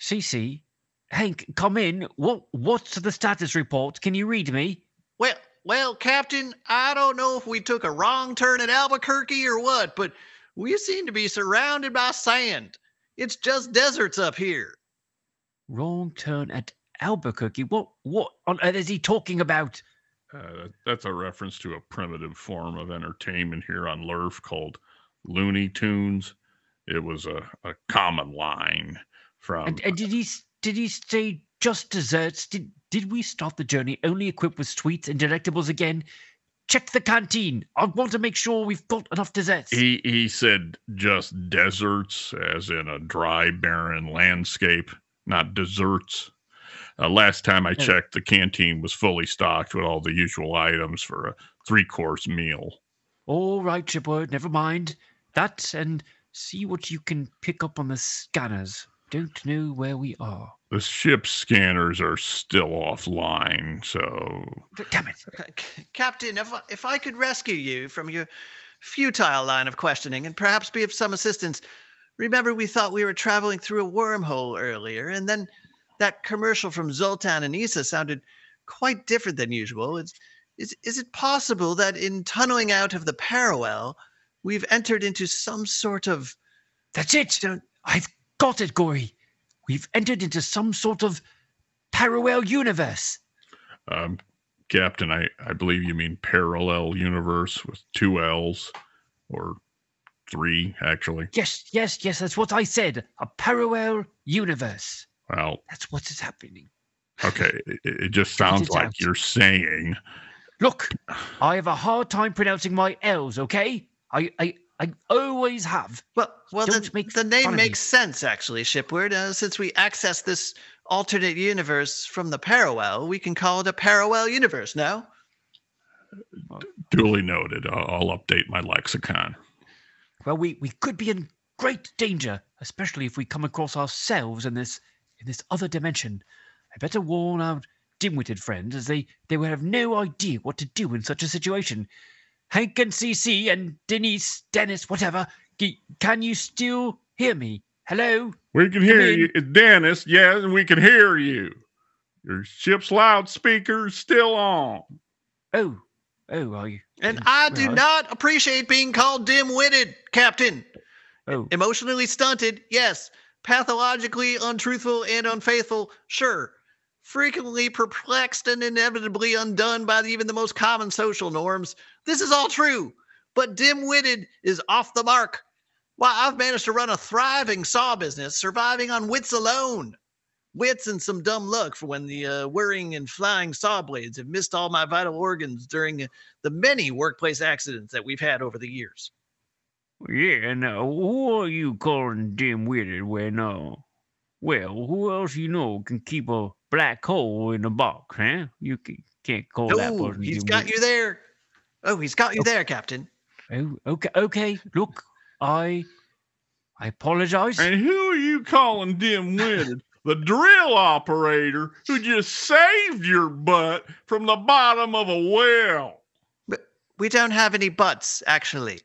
CC. Hank, come in. What what's the status report? Can you read me? Well, well, Captain, I don't know if we took a wrong turn at Albuquerque or what, but we seem to be surrounded by sand. It's just deserts up here. Wrong turn at Albuquerque. What what on earth is he talking about? Uh, that's a reference to a primitive form of entertainment here on Lurf called Looney Tunes. It was a, a common line from. And, and did he s- did he say just desserts? Did did we start the journey only equipped with sweets and delectables again? Check the canteen. I want to make sure we've got enough desserts. he he said just deserts, as in a dry, barren landscape, not desserts. Uh, last time I checked, the canteen was fully stocked with all the usual items for a three-course meal. All right, Shipward, never mind. That and see what you can pick up on the scanners. Don't know where we are. The ship's scanners are still offline, so Damn it. Captain, if I, if I could rescue you from your futile line of questioning and perhaps be of some assistance, remember we thought we were traveling through a wormhole earlier, and then that commercial from Zoltan and Isa sounded quite different than usual. It's, is, is it possible that in tunneling out of the parallel, we've entered into some sort of That's it. Don't, I've got it, Gory. We've entered into some sort of parallel universe. um, Captain, I, I believe you mean parallel universe with two L's or three, actually. Yes, yes, yes, that's what I said. A parallel universe. Well, That's what is happening. okay, it, it just sounds it like out. you're saying Look, I have a hard time pronouncing my L's, okay? I I, I always have. Well, well, Don't the, make the name of me. makes sense actually, Shipward. Uh, since we access this alternate universe from the parallel, we can call it a parallel universe. No? duly noted. I'll, I'll update my lexicon. Well, we, we could be in great danger, especially if we come across ourselves in this in this other dimension. I better warn our dim-witted friends, as they they will have no idea what to do in such a situation. Hank and CC and Denise, Dennis, whatever. c- Can you still hear me? Hello? We can hear in. you, Dennis. Yeah, and we can hear you. Your ship's loudspeaker's still on. Oh, oh, are you? And Mm, I do right. not appreciate being called dim-witted, Captain. Oh, Emotionally stunted, yes. Pathologically untruthful and unfaithful, sure. Frequently perplexed and inevitably undone by even the most common social norms. This is all true, but dim-witted is off the mark. Why, I've managed to run a thriving saw business, surviving on wits alone. Wits and some dumb luck for when the uh, whirring and flying saw blades have missed all my vital organs during uh, the many workplace accidents that we've had over the years. Yeah, now who are you calling dim-witted when, uh, well, who else you know can keep a black hole in a box, huh? You can't call that Oh, person he's got dim-witted. you there. Oh, he's got you there, Captain. Oh, okay, okay. Look, I, I apologize. And who are you calling dim-witted? the drill operator who just saved your butt from the bottom of a well. But We don't have any butts, actually.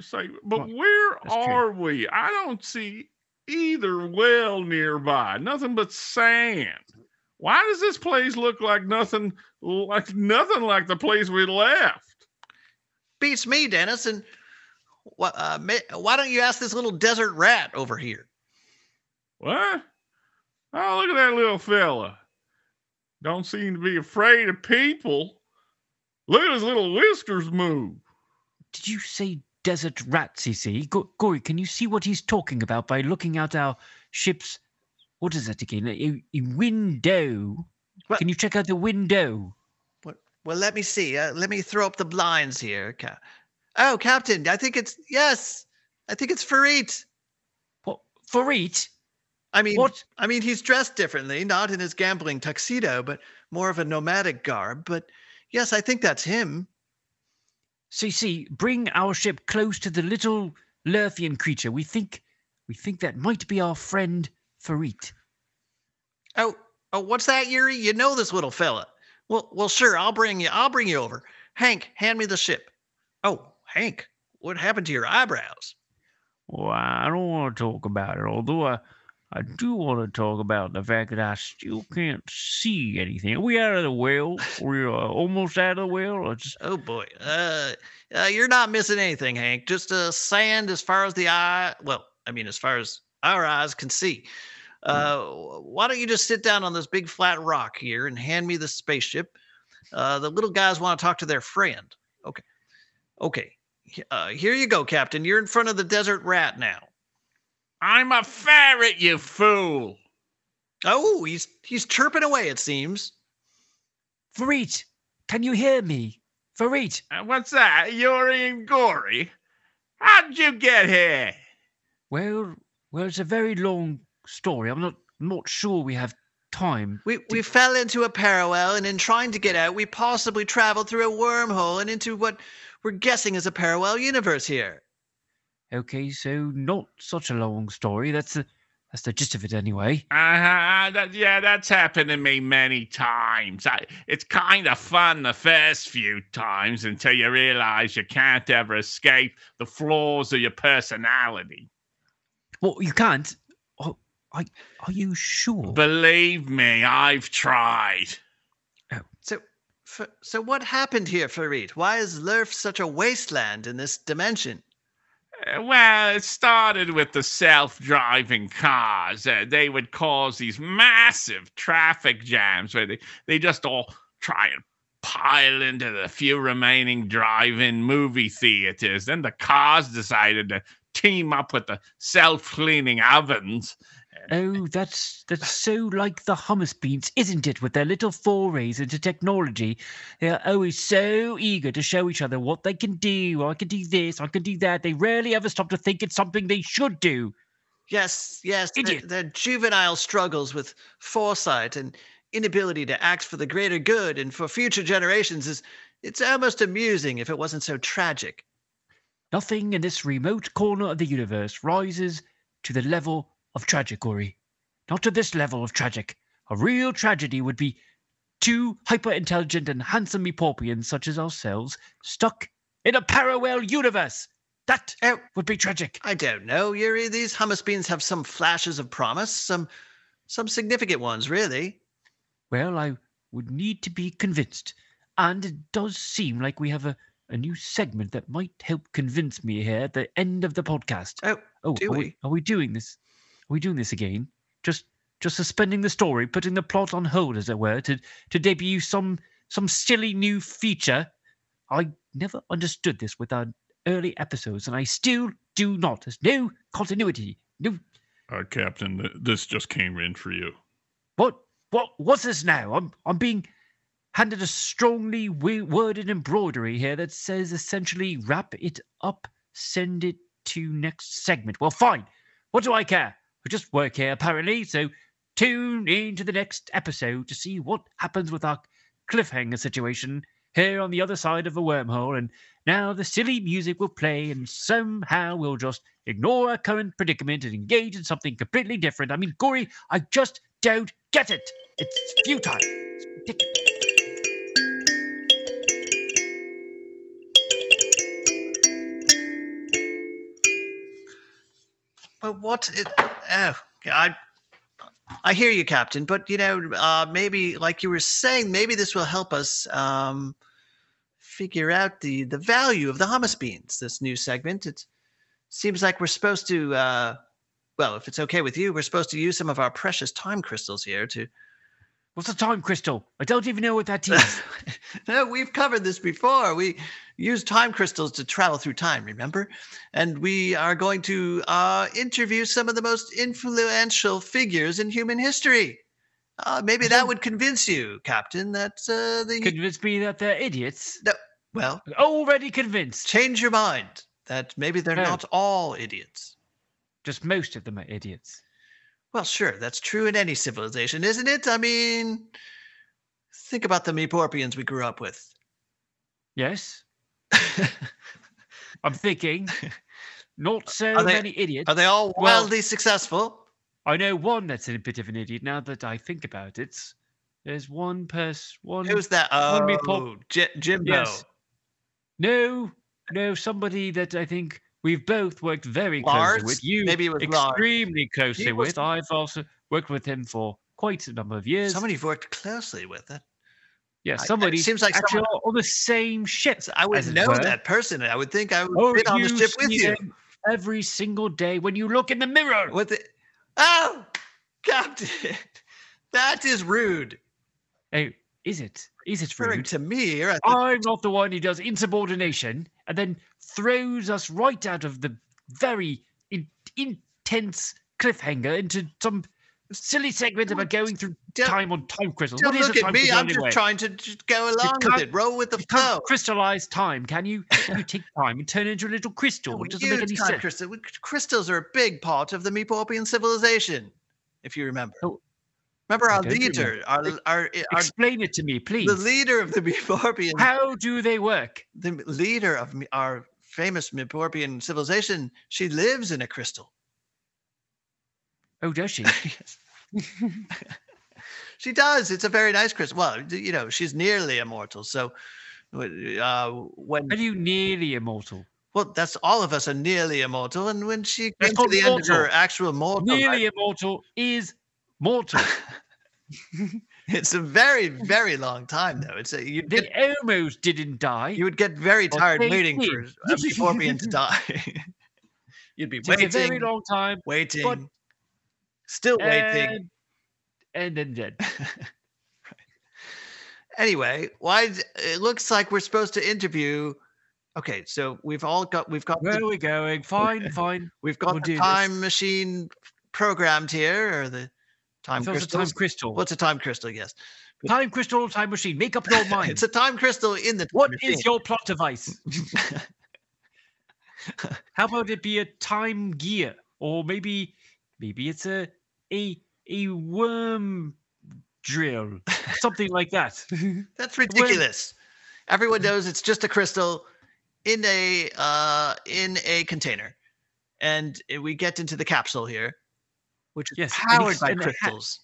Say, but Well, where that's true. are we? I don't see either well nearby. Nothing but sand. Why does this place look like nothing like nothing like the place we left? Beats me, Dennis. And wh- uh, ma- why don't you ask this little desert rat over here? What? Oh, look at that little fella. Don't seem to be afraid of people. Look at his little whiskers move. Did you say desert rat, CC? Go- Gory, can you see what he's talking about by looking out our ship's. What is that again? A, a window. What? Can you check out the window? What? Well, let me see. Uh, let me throw up the blinds here. Ca- oh, Captain, I think it's yes. I think it's Farit. What? Farit? I mean, What? I mean, he's dressed differently, not in his gambling tuxedo, but more of a nomadic garb. But yes, I think that's him. CC, bring our ship close to the little Lurfian creature. We think. We think that might be our friend Farit. Oh, oh, what's that, Yuri? You know this little fella. Well, well, sure. I'll bring you. I'll bring you over. Hank, hand me the ship. Oh, Hank, what happened to your eyebrows? Well, I don't want to talk about it, although I, I do want to talk about the fact that I still can't see anything. Are we out of the well? We're uh, almost out of the well? Just, Oh boy. Uh, uh, you're not missing anything, Hank. Just uh, sand as far as the eye. Well, I mean, as far as our eyes can see. Uh, why don't you just sit down on this big flat rock here and hand me the spaceship? Uh, the little guys want to talk to their friend. Okay. Okay. Uh, here you go, Captain. You're in front of the desert rat now. I'm a ferret, you fool. Oh, he's he's chirping away. It seems. Farit, can you hear me? Farit, Uh, what's that? You're in Gory? How'd you get here? well, well, it's a very long story. I'm not not sure we have time. We we fell into a parallel, and in trying to get out, we possibly traveled through a wormhole and into what we're guessing is a parallel universe here. Okay, so not such a long story. That's the that's the gist of it anyway. Uh-huh, that, yeah, that's happened to me many times. I, it's kind of fun the first few times until you realize you can't ever escape the flaws of your personality. Well, you can't. Oh, I, are you sure? Believe me, I've tried. So, f- so what happened here, Farit? Why is Lurf such a wasteland in this dimension? Uh, Well, it started with the self driving cars. Uh, they would cause these massive traffic jams where they, they just all try and pile into the few remaining drive in movie theaters. Then the cars decided to team up with the self cleaning ovens. Oh, that's that's so like the hummus beans, isn't it? With their little forays into technology, they're always so eager to show each other what they can do. Oh, I can do this, I can do that. They rarely ever stop to think it's something they should do. Yes, yes, the, Idiot. the juvenile struggles with foresight and inability to act for the greater good and for future generations is it's almost amusing if it wasn't so tragic. Nothing in this remote corner of the universe rises to the level of tragic, Ori. Not to this level of tragic. A real tragedy would be two hyper intelligent and handsome Meeporpians such as ourselves stuck in a parallel universe. That Oh, would be tragic. I don't know, Yuri. These hummus beans have some flashes of promise, some some significant ones, really. Well, I would need to be convinced. And it does seem like we have a, a new segment that might help convince me here at the end of the podcast. Oh, Oh, do are we? Are we doing this? Are we doing this again? Just just suspending the story, putting the plot on hold, as it were, to to debut some some silly new feature. I never understood this with our early episodes, and I still do not. There's no continuity. No Uh, Captain, this just came in for you. what what what's this now? I'm I'm being handed a strongly worded embroidery here that says essentially wrap it up send it to next segment. Well, fine. What do I care? Just work here, apparently. So tune in to the next episode to see what happens with our cliffhanger situation here on the other side of a wormhole. And now the silly music will play, and somehow we'll just ignore our current predicament and engage in something completely different. I mean, Gory, I just don't get it. It's futile. It's ridiculous. But what? Oh, I I hear you, Captain. But you know, uh, maybe like you were saying, maybe this will help us um, figure out the the value of the hummus beans. This new segment. It seems like we're supposed to. Uh, well, if it's okay with you, we're supposed to use some of our precious time crystals here to. What's a time crystal? I don't even know what that is. no, we've covered this before. We use time crystals to travel through time, remember? And we are going to uh, interview some of the most influential figures in human history. Uh, maybe that would convince you, Captain, that uh, the. Convince me that they're idiots. No, well, Already convinced. change your mind that maybe they're No. not all idiots. Just most of them are idiots. Well, sure, that's true in any civilization, isn't it? I mean, think about the Meeporpians we grew up with. Yes. I'm thinking, not so they- many idiots. Are they all Well- wildly successful? I know one that's a bit of an idiot now that I think about it. There's one person, one. Who's that? One Oh, J- Jimbo. Yes. No, no, somebody that I think we've both worked very Lars? closely with. You Maybe was Lars. extremely closely was- with. I've also worked with him for quite a number of years. Somebody you've worked closely with it. yeah, I- it somebody seems like actually someone- on the same ship. I would know that person. I would think I would Oh, fit on the ship with you. every single day when you look in the mirror. With the oh, Captain, that is rude. Oh, is it? Is it Referring rude? to me, I'm not the one who does insubordination and then throws us right out of the very in- intense cliffhanger into some silly segment about going through Don't- time on time crystals. don't What is look at me. I'm just trying to just go along with it. Roll with the flow. crystallize time, can you? you take time and turn it into a little crystal. It doesn't make any sense. crystal- Crystals are a big part of the Meeporpian civilization, if you remember. Oh, remember our leader, our, our, our, Explain it to me, please. the leader of the Meeporpian, How do they work? the leader of our famous Meeporpian civilization, she lives in a crystal. Oh, does she? Yes. she does. It's a very nice crystal. Well, you know, she's nearly immortal. So, uh, when Are you nearly immortal? well, that's all of us are nearly immortal, and when she came to the end of her actual mortal, Nearly life, immortal is mortal. it's a very, very long time, though. It's a you they get, almost didn't die. you would get very tired waiting for did. Uh, a Meeporpian to die. You'd be waiting takes a very long time. waiting, still waiting. And, and then dead. anyway, why? It looks like we're supposed to interview. Okay, so we've all got we've got Where the, are we going? Fine, fine. we've got we'll the do this. time machine programmed here, or the time So it's a crystal. time crystal. What's a time crystal? Yes, time crystal or time machine? Make up your mind. it's a time crystal in the time What machine. is your plot device? How about it be a time gear, or maybe maybe it's a a a worm drill, something like that. That's ridiculous. Everyone knows it's just a crystal in a uh, in a container, and we get into the capsule here, which is Yes, powered by crystals.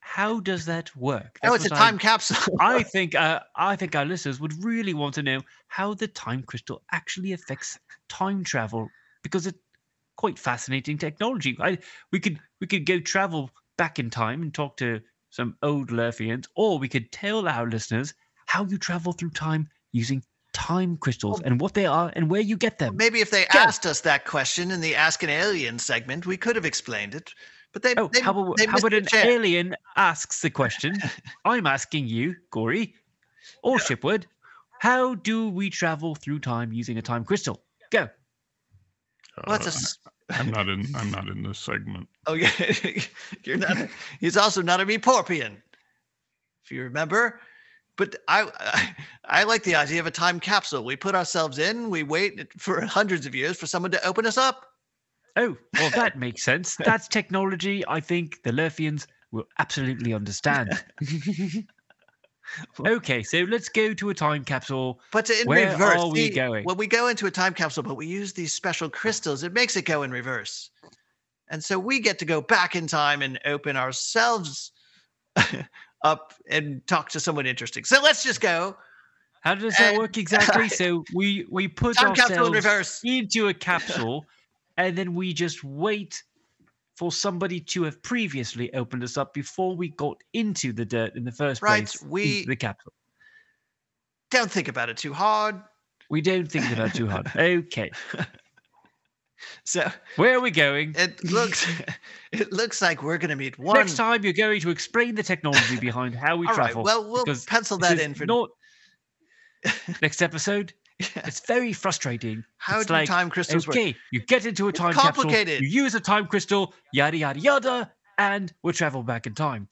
How does that work? Oh, it's a what I'm- time capsule. I think uh, I think our listeners would really want to know how the time crystal actually affects time travel because it's quite fascinating technology. I, we could we could go travel back in time and talk to some old Lurfians, or we could tell our listeners how you travel through time using time crystals and what they are and where you get them. Maybe if they asked us that question in the Ask an Alien segment, we could have explained it. But they, Oh, they, how about, they how about an chance. alien asks the question? I'm asking you, Gory, or Shipward, how do we travel through time using a time crystal? Go. Well, that's a Uh, s- I'm not in. I'm not in this segment. oh yeah, you're not. He's also not a Meeporpian, if you remember. But I, I I like the idea of a time capsule. We put ourselves in, we wait for hundreds of years for someone to open us up. Oh, well, that makes sense. That's technology I think the Lurfians will absolutely understand. okay, so let's go to a time capsule. But in Where reverse, are we see, going? when we go into a time capsule, but we use these special crystals, it makes it go in reverse. And so we get to go back in time and open ourselves up and talk to someone interesting. So let's just go How does that And- work exactly? So we we put time capsule in ourselves reverse. into a capsule, and then we just wait for somebody to have previously opened us up before we got into the dirt in the first Right, place. we- the capital. Don't think about it too hard. We don't think about it too hard. Okay, So where are we going? it looks it looks like we're gonna meet one. Next time, you're going to explain the technology behind how we All right, travel. well we'll pencil that in for not next episode. It's very frustrating. how it's do like, time crystals work. Okay, you get into a time capsule, complicated. you use a time crystal, yada yada yada, and we'll travel back in time.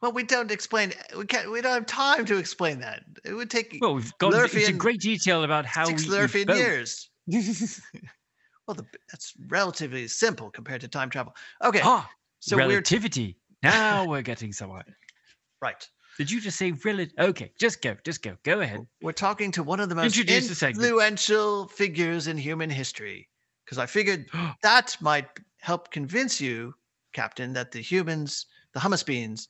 Well, we don't explain. We can't. We don't have time to explain that. It would take Well, we've gone into great detail about how six we, we Lurfian years. Well, the, that's relatively simple compared to time travel. Okay, ah, so we're relativity. Now we're getting somewhere. right. Did you just say relative? Okay, just go, just go, go ahead. We're talking to one of the most Introduce influential figures in human history because I figured that might help convince you, Captain, that the humans, the hummus beans,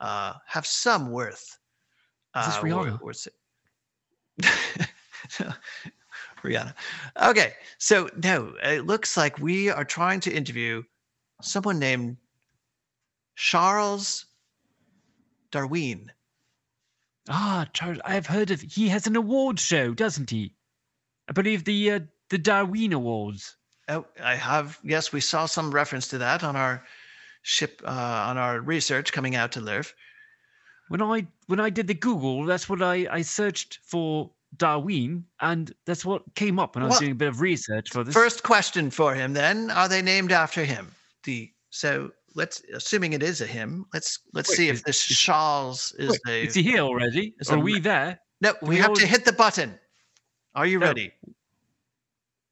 uh, have some worth. Is this uh, Rihanna? Or, Rihanna. Okay, so no, it looks like we are trying to interview someone named Charles Darwin. Ah, Charles, I've heard of. He has an award show, doesn't he? I believe the uh, the Darwin Awards. Oh, I have. Yes, we saw some reference to that on our ship, uh, on our research coming out to Lurf. When I when I did the Google, that's what I I searched for Darwin, and that's what came up when I was Well, doing a bit of research for this. First question for him, then: Are they named after him? The so let's, assuming it is a him, let's let's Wait, see if this is- Charles is Wait, a. is he here already? So or are we there? no, we we have to hit the button. Are you No. ready?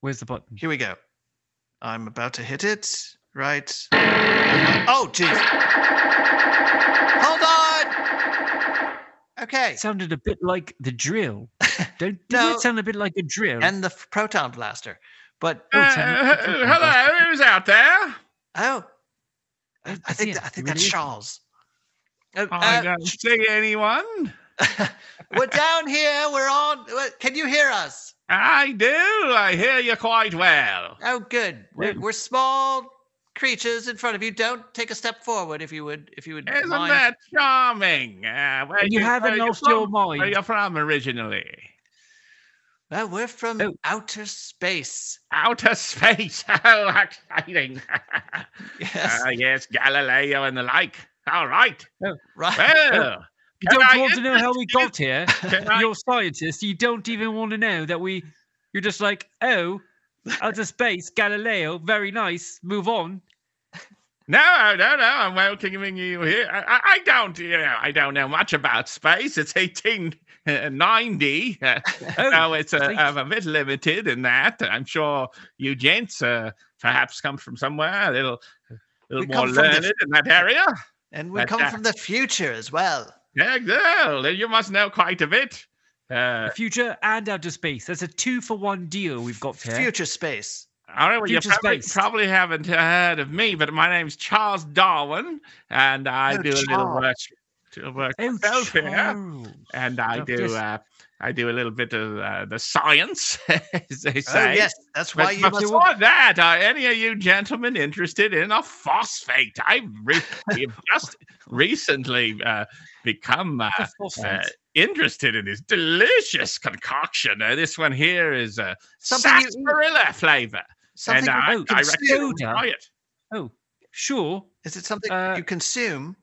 Where's the button? Here we go. I'm about to hit it. Right. Oh, jeez. Hold on. Okay. It sounded a bit like the drill. Don't didn't No. it sound a bit like a drill? And the f- proton blaster. But Oh, Uh, Sam, uh, hello, who's out there? oh, I, I I think. I think that's. Charles. Uh, I uh, don't see anyone. we're down here. We're on. uh, Can you hear us? I do. I hear you quite well. Oh, good. We're, we're small creatures in front of you. Don't take a step forward if you would. If you would Isn't mind. that charming? Uh, where And you haven't where lost your from? Where mind. you from originally? Well, we're from Oh. outer space. Outer space. How exciting. Yes. Ah, yes, Galileo and the like. All right. right. Well, You don't I want to know how we you? got here. can You're scientists. You don't even want to know that we. You're just like, oh, outer space, Galileo, very nice. Move on. No, no, no. I'm welcoming you here. I, I, I don't, you know, I don't know much about space. It's 1890, uh, Oh, so it's a, space. I'm a bit limited in that. I'm sure you gents uh, perhaps come from somewhere a little, a little We more come from the learned f- in that area. And we But, come uh, from the future as well. Yeah, girl, you must know quite a bit. Uh, Future and outer space. That's a two for one deal we've got here. Future space. All right, well, you Future probably, space. probably haven't heard of me, but my name's Charles Darwin, and I Oh, do a little work, Charles. to work Oh, myself here. Charles. and I Oh, do uh, I do a little bit of uh, the science, as they Oh say. yes, that's But why you must. before that, are any of you gentlemen interested in a phosphate? I've re- just recently uh, become uh, uh, interested in this delicious concoction. Uh, this one here is uh, Something you eat. sarsaparilla flavor, Something and I, you I reckon you'll consume. it. oh, sure. Is it something Uh, you consume?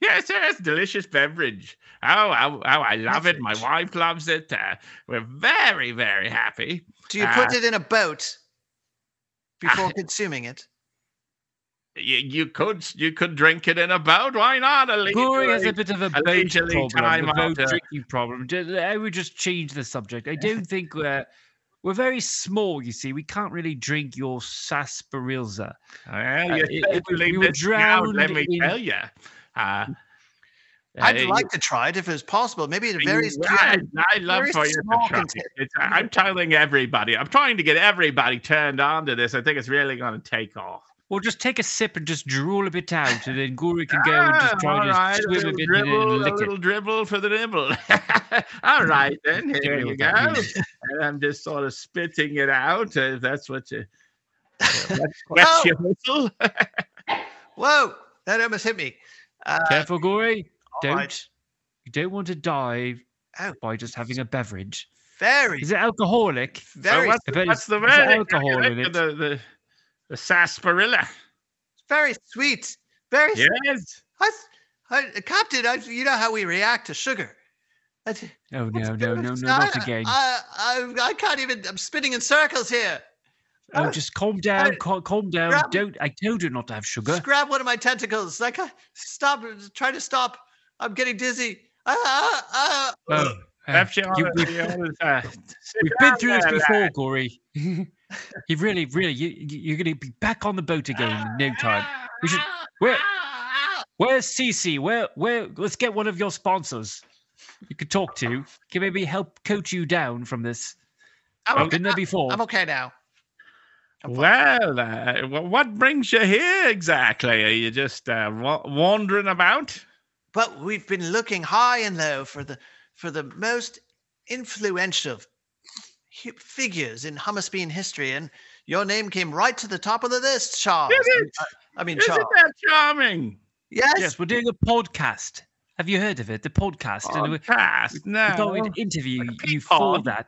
Yes, yes, delicious beverage. Oh, oh, oh I love it. My wife loves it. Uh, we're very, very happy. Do you put uh, it in a boat before consuming it? You, you could you could drink it in a boat. Why not? A Gory has a bit of a a boat problem, time a boat drinking problem. I would just change the subject. I don't think we're we're very small. You see, we can't really drink your sarsaparilla. Well, Uh, you it- it- we were missed out, let me in- tell you. Uh, I'd uh, like to try it if it's possible. Maybe a you- very I, I love for you to try. container. It's, I'm telling everybody. I'm trying to get everybody turned on to this. I think it's really going to take off. Well, just take a sip and just drool a bit out, and then Guru can go and just Ah, try all to right, swim a little bit dribble, and then a lick it. dribble for the nibble. all right, then here you go. And I'm just sort of spitting it out. If that's what you. That's, Oh! that's your whistle. Whoa! That almost hit me. Uh, Careful, Gory. Don't right. you don't want to die Ow. by just having a beverage. Very, Is it alcoholic? very, what's, I bet what's the it's- it's verdict? alcohol in it. The, the, the sarsaparilla. very sweet. Very. sweet. Yes. I, I, Captain, I, you know how we react to sugar. I, Oh no, no, no, no, not again. I, I, I can't even. I'm spinning in circles here. Oh, uh, just calm down, I- calm down. grab- Don't. I told you not to have sugar. Just grab one of my tentacles. Like, uh, stop. Try to stop. I'm getting dizzy. Ah, ah, ah. Oh, uh, you we've, uh, we've been through this before, lad. Gory. You've really, really, you, you- you're going to be back on the boat again in no time. We should. Where, where's CC? Where, where? Let's get one of your sponsors. You could talk to. Can maybe help coach you down from this. I'm, I've okay, been there before. I'm okay now. I'm. Well, uh, what brings you here exactly? Are you just uh, wandering about? But we've been looking high and low for the for the most influential hu- figures in Hummusbean history, and your name came right to the top of the list, Charles. Did I mean, it? I- I mean, Isn't Charles. that charming? Yes. Yes, we're doing a podcast. Have you heard of it? The podcast. and we- Podcast? we thought we'd interview Like you for that.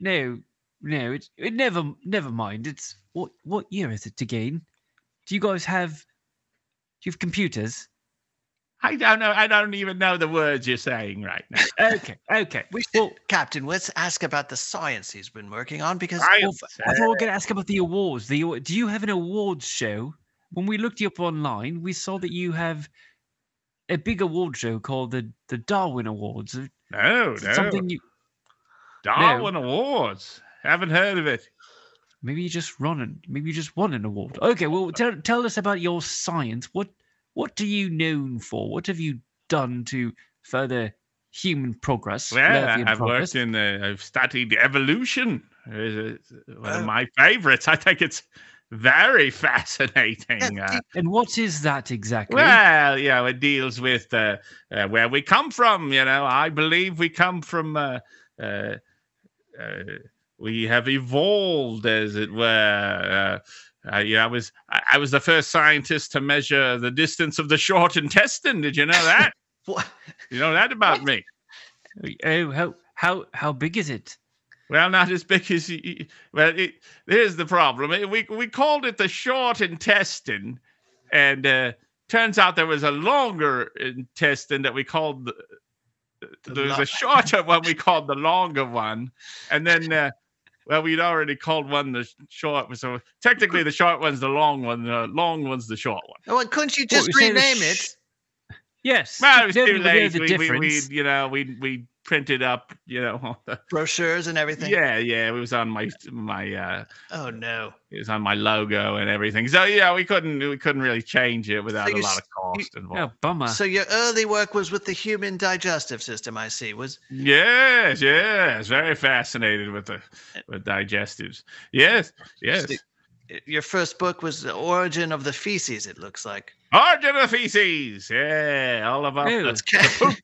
No, no, it's it never never mind. It's what what year is it again? Do you guys have do you have computers? I don't know. I don't even know the words you're saying right now. Okay, okay. We should, Well, Captain, let's ask about the science he's been working on because I- thought we were going to ask about the awards. The do you have an awards show? When we looked you up online, we saw that you have a big award show called the the Darwin Awards. No, no. Something you Darwin Awards. Haven't heard of it. maybe you just run an maybe you just won an award. Okay, well tell tell us about your science. What what are you known for? What have you done to further human progress? Well, I've progress? worked in. Uh, I've studied evolution. It's uh, one of my favorites. I think it's very fascinating. Uh, And what is that exactly? well, you know, it deals with uh, uh, where we come from. You know, I believe we come from. Uh, uh, uh, we have evolved, as it were. Uh, yeah, I was I, was the first scientist to measure the distance of the short intestine. Did you know that? You know that about me? oh, how how how big is it? Well, not as big as y- y- well. It, here's the problem. We we called it the short intestine, and uh, turns out there was a longer intestine that we called the. The There was a shorter one we called the longer one, and then uh, well, we'd already called one the short. So technically, the short one's the long one. The long one's the short one. Well, couldn't you just we say the rename sh- it? Yes. Well, it was nobody too would late. We, we, we, you know, we we printed up, you know, all the, Brochures and everything. yeah, yeah. It was on my my uh, Oh no. it was on my logo and everything. So yeah, we couldn't we couldn't really change it without So a lot of cost oh, involved. bummer. So your early work was with the human digestive system. I see. Was Yes, yes, very fascinated with the with digestives. Yes, yes. The- your first book was the origin of the feces. It looks like. Origin of feces. Yeah, all about the it's poop,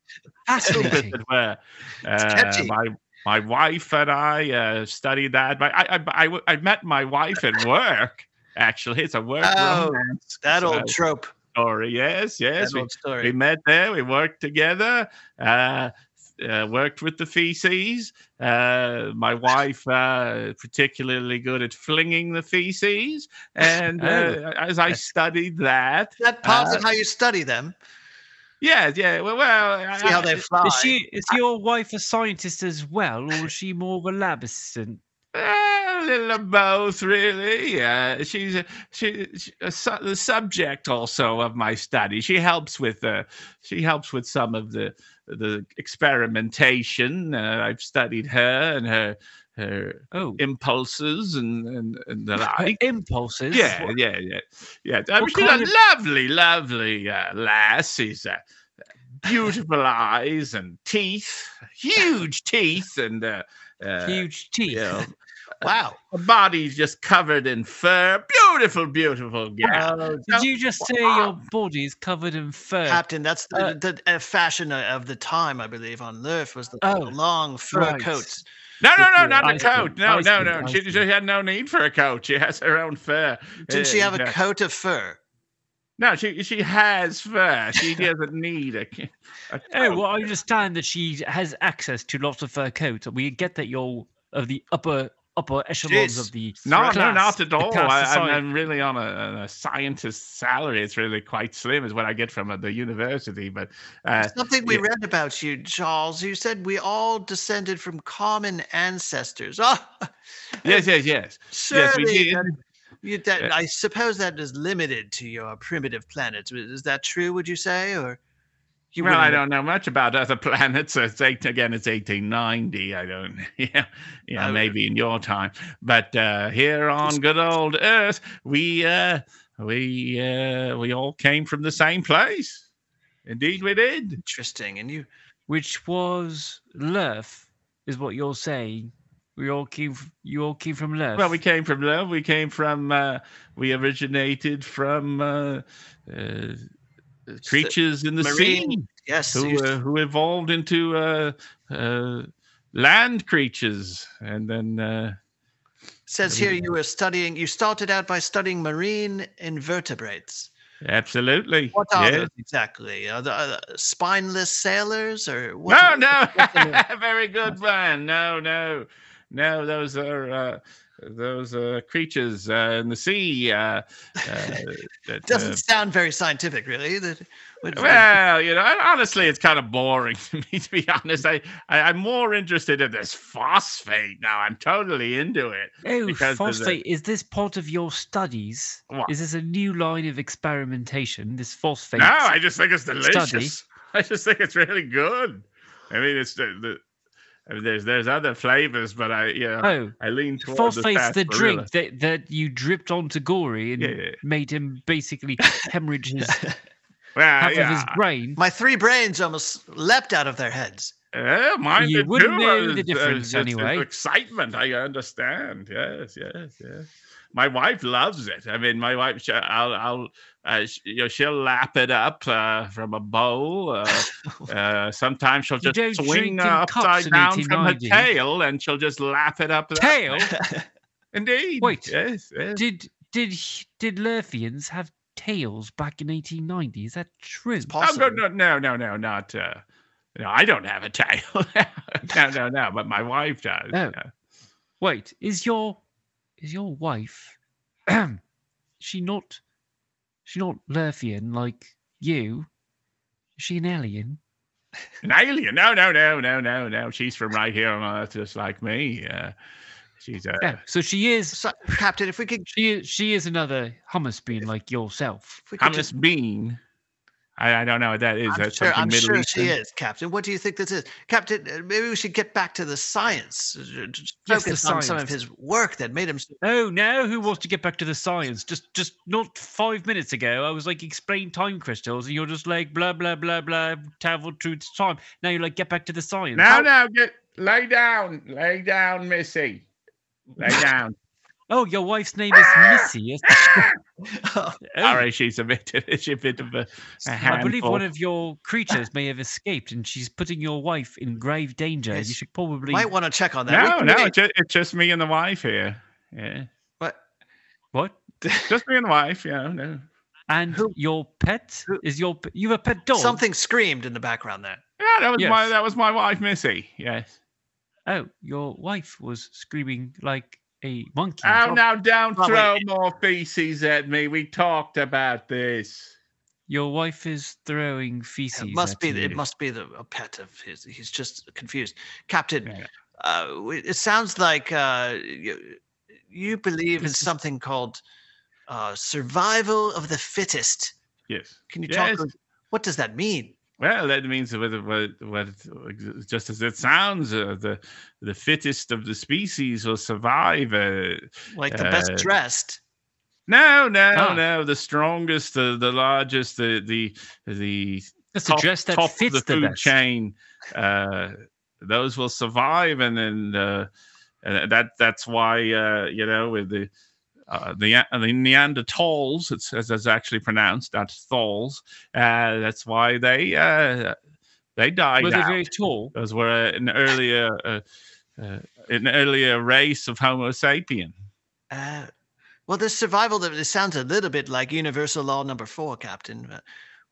fascinating. as. Uh, catchy. my my wife and I uh, studied that. But I, I I I met my wife at work. Actually, it's a work Oh, romance That So- old trope. story. Yes, yes. We- old we met there. We worked together. Uh, uh, worked with the feces. Uh, my wife, uh, particularly good at flinging the feces, and uh, Oh. as I studied that, Is that part uh, of how you study them? yeah, yeah. Well, well See how they fly. Is she is your wife a scientist as well, or is she more of a lab assistant? Uh, a little of both, really. Uh, she's a, she, she a su- the subject also of my study. She helps with uh, she helps with some of the the experimentation. Uh, I've studied her and her her Oh, impulses and and, and the like. impulses. Yeah, yeah, yeah, yeah. I mean, What she's a of- lovely, lovely uh, lass. She's uh, beautiful eyes and teeth, huge teeth, and uh, uh, Huge teeth. you know, Wow. her body's just covered in fur. Beautiful, beautiful gal. Uh, did you just say your body is covered in fur? Captain, that's the, uh, the uh, fashion of the time, I believe, on Earth was the Oh, long fur right. coats. No, no, no, not your a coat. No, no, no. She, she had no need for a coat. She has her own fur. Didn't she have a coat of fur? No, she she has fur. She doesn't need a. a Oh, well, I understand that she has access to lots of fur coats. We get that you're of the upper upper echelons Jeez. of the No, no, not at all. I, I'm. I'm really on a, a scientist salary. It's really quite slim, is what I get from uh, the university. But uh, Something we yeah. read about you, Charles. You said we all descended from common ancestors. Oh, yes, yes, yes, yes, we did. you, that, Yeah. I suppose that is limited to your primitive planets. Is that true? Would you say, or you well, I don't know much about other planets. It's eight, again, it's 1890. I don't, yeah, yeah, Oh, maybe in your time. But uh, here on good old Earth, we, uh, we, uh, we all came from the same place. Indeed, we did. Interesting. And you, which was Lurf, is what you're saying. We all came. f- You all came from Lurf. Well, we came from love. We came from. Uh, we originated from uh, uh, creatures in the marine- sea yes, who uh, who evolved into uh, uh, land creatures, and then. Uh, says here you were studying. You started out by studying marine invertebrates. absolutely. What are yes. those exactly? Are the uh, spineless sailors, or what? No, no. what's? Very good, Brian. No, no, no. Those are. Those uh, creatures uh, in the sea. Uh, uh, that, Doesn't uh, sound very scientific, really. That would- Well, you know, honestly, it's kind of boring to me, to be honest. I, I I'm more interested in this phosphate now. I'm totally into it. oh, because there's a- phosphate. Is this part of your studies? What? Is this a new line of experimentation? This phosphate. No, I just think it's delicious. Study. I just think it's really good. I mean, it's the, the I mean, there's there's other flavors, but I yeah, Oh, I lean towards phosphate's the sarsaparilla. drink that, that you dripped onto Gory and Yeah, yeah. made him basically hemorrhage his Well, half yeah. of his brain. My three brains almost leapt out of their heads. Yeah, mine You wouldn't too. know Uh, the difference it's- it's anyway. excitement, I understand. Yes, yes, yes. My wife loves it. I mean, my wife, I'll, I'll, uh, you know, she'll lap it up uh, from a bowl. Uh, uh, sometimes she'll just swing uh, upside down from her tail, and she'll just lap it up. that Tail? Indeed. Wait. Yes. yes. Did did did Lurfians have tails back in 1890? Is that true? Oh, Possibly. no, no, no, no, no, not. Uh, no, I don't have a tail. no, no, no. But my wife does. Oh. yeah. Wait, is your is your wife she not she not Lurfian like you? Is she an alien? An alien? No, no, no, no, no, no. She's from right here on Earth, just like me. Uh, she's uh, Yeah. So she is So, Captain, if we could, she is she is another hummus bean like yourself. if we could hummus just, bean. I, I don't know what that is. I'm That's sure, I'm Middle sure Eastern. she is, Captain. What do you think this is, Captain? uh, Maybe we should get back to the science. uh, just Yes, the Focus on some of his work that made him. so- Oh, now who wants to get back to the science? Just just not five minutes ago, I was like explain time crystals, and you're just like blah blah blah blah travel through time. Now you're like get back to the science. No, now, get lay down, lay down, Missy, lay down. Oh, your wife's name is Missy. Is oh, Sorry, she's a bit, she's a bit of a, a I believe handful. one of your creatures may have escaped, and she's putting your wife in grave danger. Yes. You should probably. Might want to check on that. No, We- no, we- it's just, it's just me and the wife here. Yeah, What? What? just me and the wife. Yeah, no. And Who- your pet who- is your p- you have a pet dog. Something screamed in the background there. Yeah, that was my Yes. that was my wife, Missy. Yes. Oh, your wife was screaming like a monkey. Oh, now don't Oh, throw wait. more feces at me. We talked about this. Your wife is throwing feces. It must at be. you. It must be the a pet of his. He's just confused, Captain. Yeah. uh, it sounds like uh, you, you believe in something called uh, survival of the fittest. Yes. Can you Yes. talk? What does that mean? Well, that means what, what, what just as it sounds, uh, the the fittest of the species will survive. Uh, Like the best Uh, dressed? no, no, Ah. no. The strongest, the the largest, the the the That's top, dress that top fits of the the food best. chain. Uh, those will survive, and then uh, and that that's why uh, you know with the. Uh, the the Neanderthals, it's as it's actually pronounced, that's Thals. Uh, that's why they uh, they died Were they out. very tall? Those were an earlier uh, uh, an earlier race of Homo sapien. Uh, well, this survival that it sounds a little bit like universal law number four, Captain. Uh,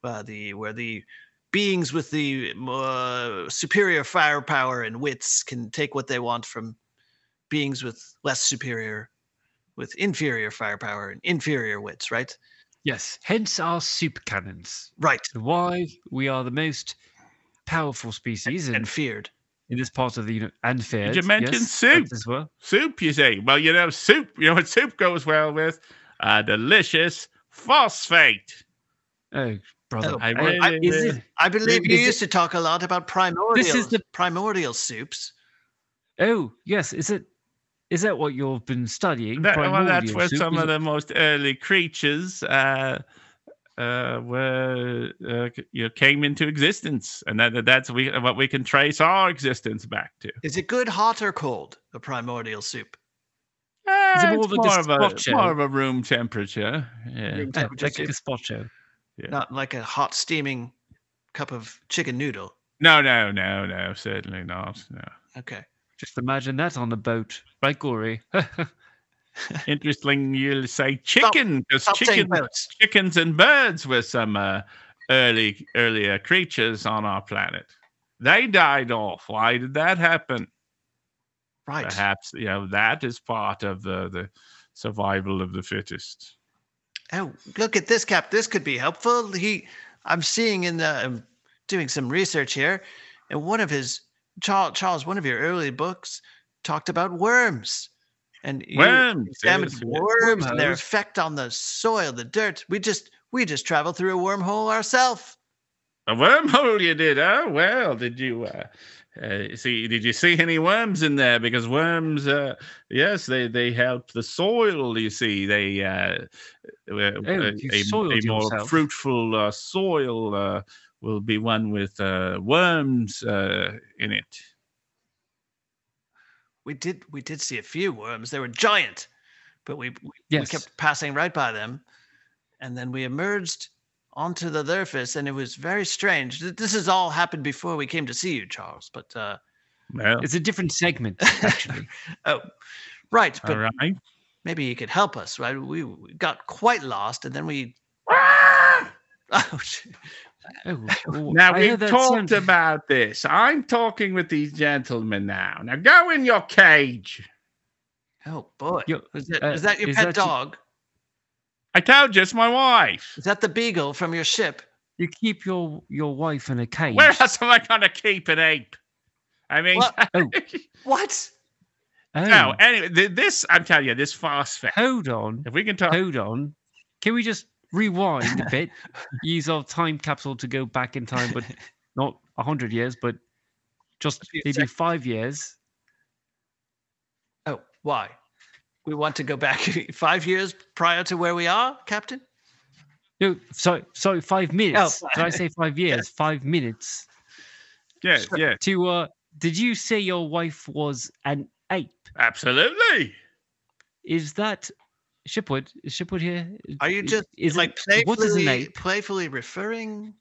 uh, the where the beings with the uh, superior firepower and wits can take what they want from beings with less superior, with inferior firepower and inferior wits. Right. Yes. Hence our soup cannons. Right. And Why we are the most powerful species in, And feared. in this part of the uni- and feared. Did you mention yes, soup? as well? Soup, you say? Well, you know, soup. You know what soup goes well with? A delicious phosphate. Oh, brother. Oh, I really- is it? I believe you is it- used to talk a lot about primordial This is the- primordial soups. Oh, yes. Is it? Is that what you've been studying? That, well, that's Primordial where soup? some of it- the most early creatures uh, uh, were uh, you know, came into existence, and that, that's we what we can trace our existence back to. Is it good, hot, or cold? The primordial soup. Uh, Is it more it's of a more of a more of a room temperature. Yeah. Room Oh, temperature like a soup, gazpacho. not like a hot steaming cup of chicken noodle. No, no, no, no, certainly not. No. Okay. Just imagine that on a boat, right, Gory? Interesting, you'll say chicken because Stop saying chicken, chickens and birds were some uh, early earlier creatures on our planet. They died off. Why did that happen? Right. Perhaps you know that is part of the the survival of the fittest. Oh, look at this, Cap. This could be helpful. He, I'm seeing in the, I'm doing some research here, and one of his Charles, Charles, one of your early books talked about worms, and you Worms, examined yes, yes. worms and their effect on the soil, the dirt. We just, we just traveled through a wormhole ourselves. A wormhole you did, oh well, did you uh, uh, see did you see any worms in there? Because worms uh, yes, they, they help the soil, you see. They uh, uh, a, you a- a more yourself. fruitful uh, soil uh, will be one with uh, worms uh, in it. We did, we did see a few worms. They were giant, but we, we, we kept passing right by them, and then we emerged onto the surface, and it was very strange. Th- This has all happened before we came to see you, Charles. But uh, Well, It's a different segment, actually. oh, right. But all right. maybe you could help us, right? We, we got quite lost, and then we. Oh, sh- Oh, oh, Now I we've talked sound- about this. I'm talking with these gentlemen now. Now go in your cage. oh boy! Yo, Is that, uh, is that your is pet that your- dog? I told you it's my wife. Is that the beagle from your ship? You keep your your wife in a cage. Where else am I going to keep an ape? I mean, What? Oh, What? oh, no. Anyway, this I'm telling you, this fast phosphate. hold on, If we can talk, hold on. Can we just rewind a bit? Use our time capsule to go back in time, but not a hundred years, but just maybe five years. Oh, why? We want to go back five years prior to where we are, Captain. No, sorry, sorry, five minutes. Oh. Did I say five years? Five minutes. yes, yeah. To uh, did you say your wife was an ape? absolutely. Is that Shipward? Is Shipward here? Are you Is- just is it- like what is an playfully, ape? playfully referring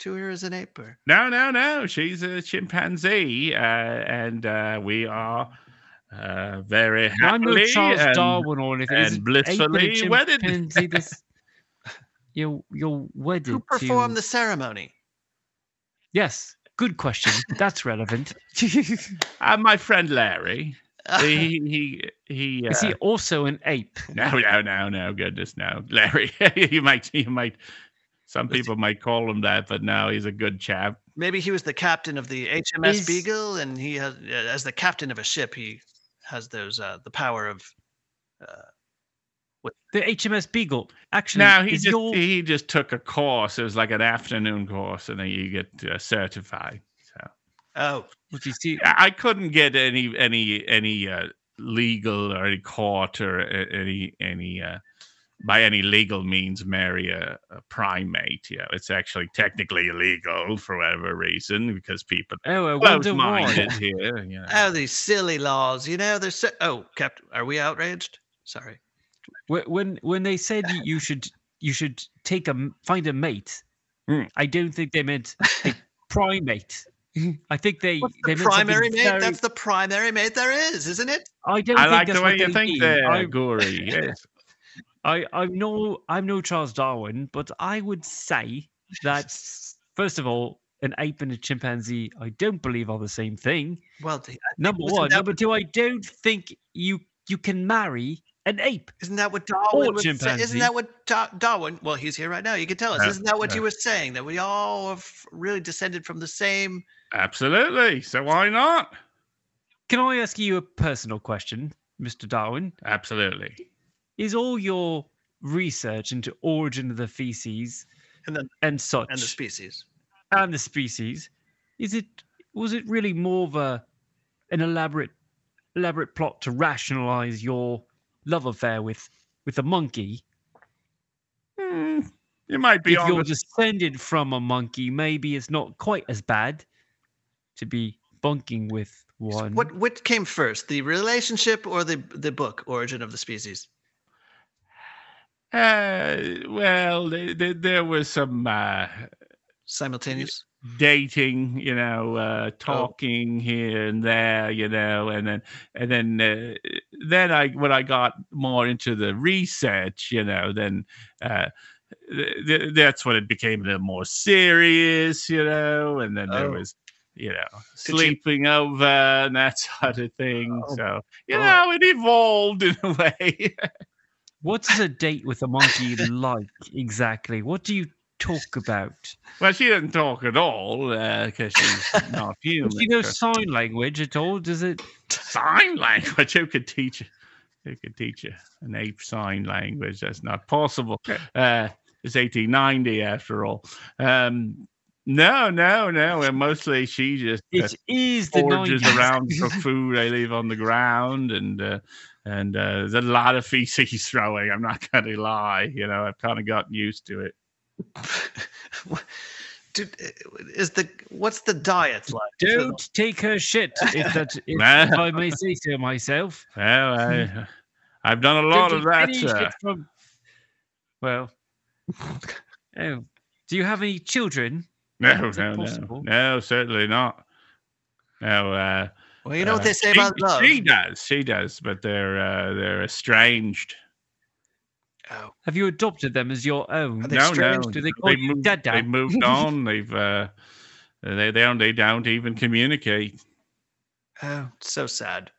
to her as an ape? Or? No, no, no. She's a chimpanzee, uh, and uh, we are uh, very happy. I'm no Charles and, Darwin or anything. Is and it ape blissfully and a wedded. chimpanzee this- You're you're wedded Who performed to. the ceremony? Yes, good question. That's relevant. Uh, my friend Larry. he he he. Uh, Is he also an ape? No, no, no, no. Goodness, no. Larry, you might, you might. Some people might call him that, but no, he's a good chap. Maybe he was the captain of the HMS Is- Beagle, and he has, uh, as the captain of a ship, he has those uh, the power of. What? The HMS Beagle. Actually, No, he just your he just took a course. It was like an afternoon course, and then you get uh, certified. So Oh, what do you? I I couldn't get any any any uh, legal or any court or any any uh, by any legal means marry a, a primate. You know, it's actually technically illegal for whatever reason because people Oh, I close wonder why. minded here. You know. oh, these silly laws! You know, they're so. Oh, Captain, are we outraged? Sorry. When when they said you should you should take a find a mate, Hmm. I don't think they meant a primate. Mm-hmm. I think they What's they the meant primary mate? very- That's the primary mate there is, isn't it? I don't I think like that's the way you they think mean. there, I, Gory. Yes. I I'm no I'm no Charles Darwin, but I would say that first of all, an ape and a chimpanzee, I don't believe are the same thing. Well, Number one, number two, I don't think you you can marry an ape. Isn't that what Darwin Or was saying? Isn't that what Da- Darwin? Well, he's here right now. You can tell us. Yeah, Isn't that what yeah. you were saying? That we all have really descended from the same. Absolutely. So why not? Can I ask you a personal question, Mr. Darwin? Absolutely. Is all your research into origin of the feces And then- and such And the species. and the species, is it was it really more of a an elaborate elaborate plot to rationalize your love affair with with a monkey? Hmm, you might be if on you're descended from a monkey, maybe it's not quite as bad to be bunking with So one. What what came first, the relationship or the the book, Origin of the Species? Uh, well, there, there, there was some uh, Simultaneous. Dating, you know, uh, talking here and there, you know, and then and then uh, then I when I got more into the research, you know, then uh, th- th- that's when it became a little more serious, you know, and then there Oh. was. You know, Did you- sleeping over and that sort of thing. Oh, so you know, it evolved in a way. What is a date with a monkey like exactly? What do you talk about? Well, she doesn't talk at all because she's not human. Do you know sign language at all? Does it? sign language. Who could teach you? Who could teach you an ape sign language? That's not possible. Uh, it's 1890 after all. Um, no, no, no. And mostly she just uh, It is the forges 90s. around for food. I leave on the ground, and uh, and uh, there's a lot of feces throwing. I'm not going to lie. You know, I've kind of gotten used to it. Dude, is the what's the diet like? Don't take her shit, if that, if, Nah. if I may say so myself. Well, I, I've done a Don't lot of that. Uh, from- Well, oh, do you have any children? no, no, no, no, certainly not. No, uh, Well, you know what Uh, they say she, about love. She does. She does, but they're uh, they're estranged. Oh, Have you adopted them as your own? They no, no. strange? Do they call They've you moved, Dada? they've moved on. They've uh, they they don't they don't even communicate. oh, so sad.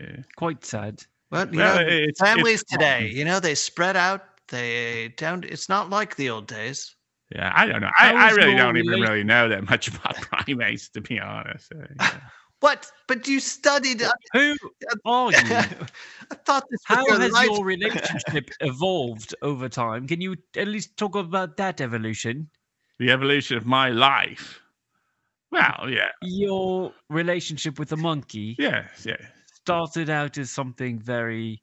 Yeah. Quite sad. Well, you Well, know, it's- it's families fun. today, you know, they spread out. They don't. It's not like the old days. Yeah, I don't know. I, I really don't even really know that much about primates, to be honest. Uh, yeah. What? But you studied. uh, Who are you? I thought this was How your has life. your relationship evolved over time? Can you at least talk about that evolution? the evolution of my life. Well, yeah, Your relationship with the monkey yes, yeah. started out as something very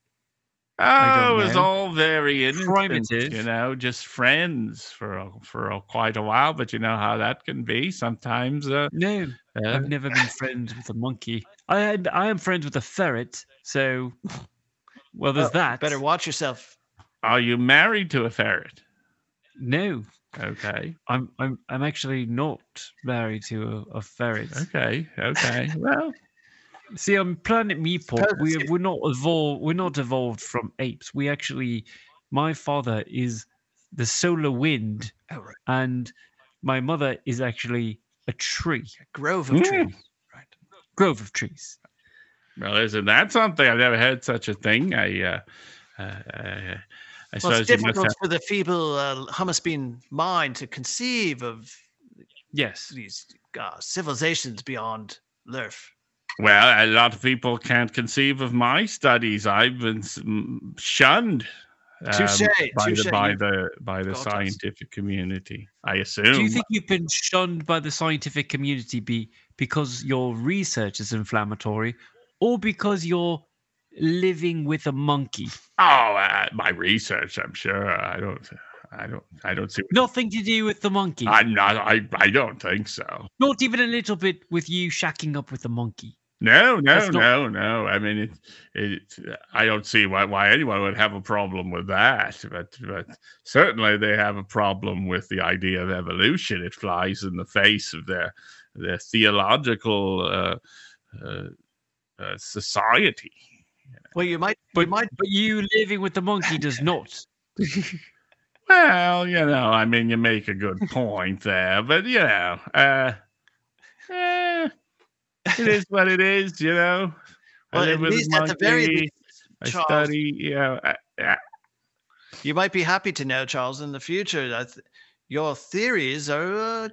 Oh, it was know. all very innocent, you know, just friends for a, for a, quite a while. But you know how that can be sometimes. Uh, no. uh, I've never been friends with a monkey. I am, I am friends with a ferret, so well, there's Oh, that. Better watch yourself. are you married to a ferret? No, Okay, I'm I'm I'm actually not married to a, a ferret. okay, okay. Well, See, on planet Meeporp, we it's- we're not evolved. We're not evolved from apes. We actually, my father is the solar wind, Oh, right. and my mother is actually a tree, a Grove of Mm. trees. Right. grove of trees. well, isn't that something? I've never heard such a thing. I, uh, uh, uh, I Well, suppose it's difficult have. for the feeble uh, hummus bean mind to conceive of Yes. these uh, civilizations beyond Lurf. Well, a lot of people can't conceive of my studies. I've been shunned um, Touche, by touche. the by the by the Got us. scientific community. I assume. Do you think you've been shunned by the scientific community be because your research is inflammatory, or because you're living with a monkey? Oh, uh, my research. I'm sure. I don't. I don't. I don't see. Nothing to do with the monkey. I'm not. I. I don't think so. Not even a little bit with you shacking up with the monkey. No, no, That's no, no. I mean, it, it. I don't see why why anyone would have a problem with that. But but certainly they have a problem with the idea of evolution. It flies in the face of their their theological uh, uh, uh, society. Well, you might, But you might but you living with the monkey does not. Well, you know, I mean, you make a good point there, but you know, uh, it is what it is. You know, I Well, live at least at the very least, I Charles- study. You know, uh, uh, You might be happy to know, Charles, in the future that your theories are uh,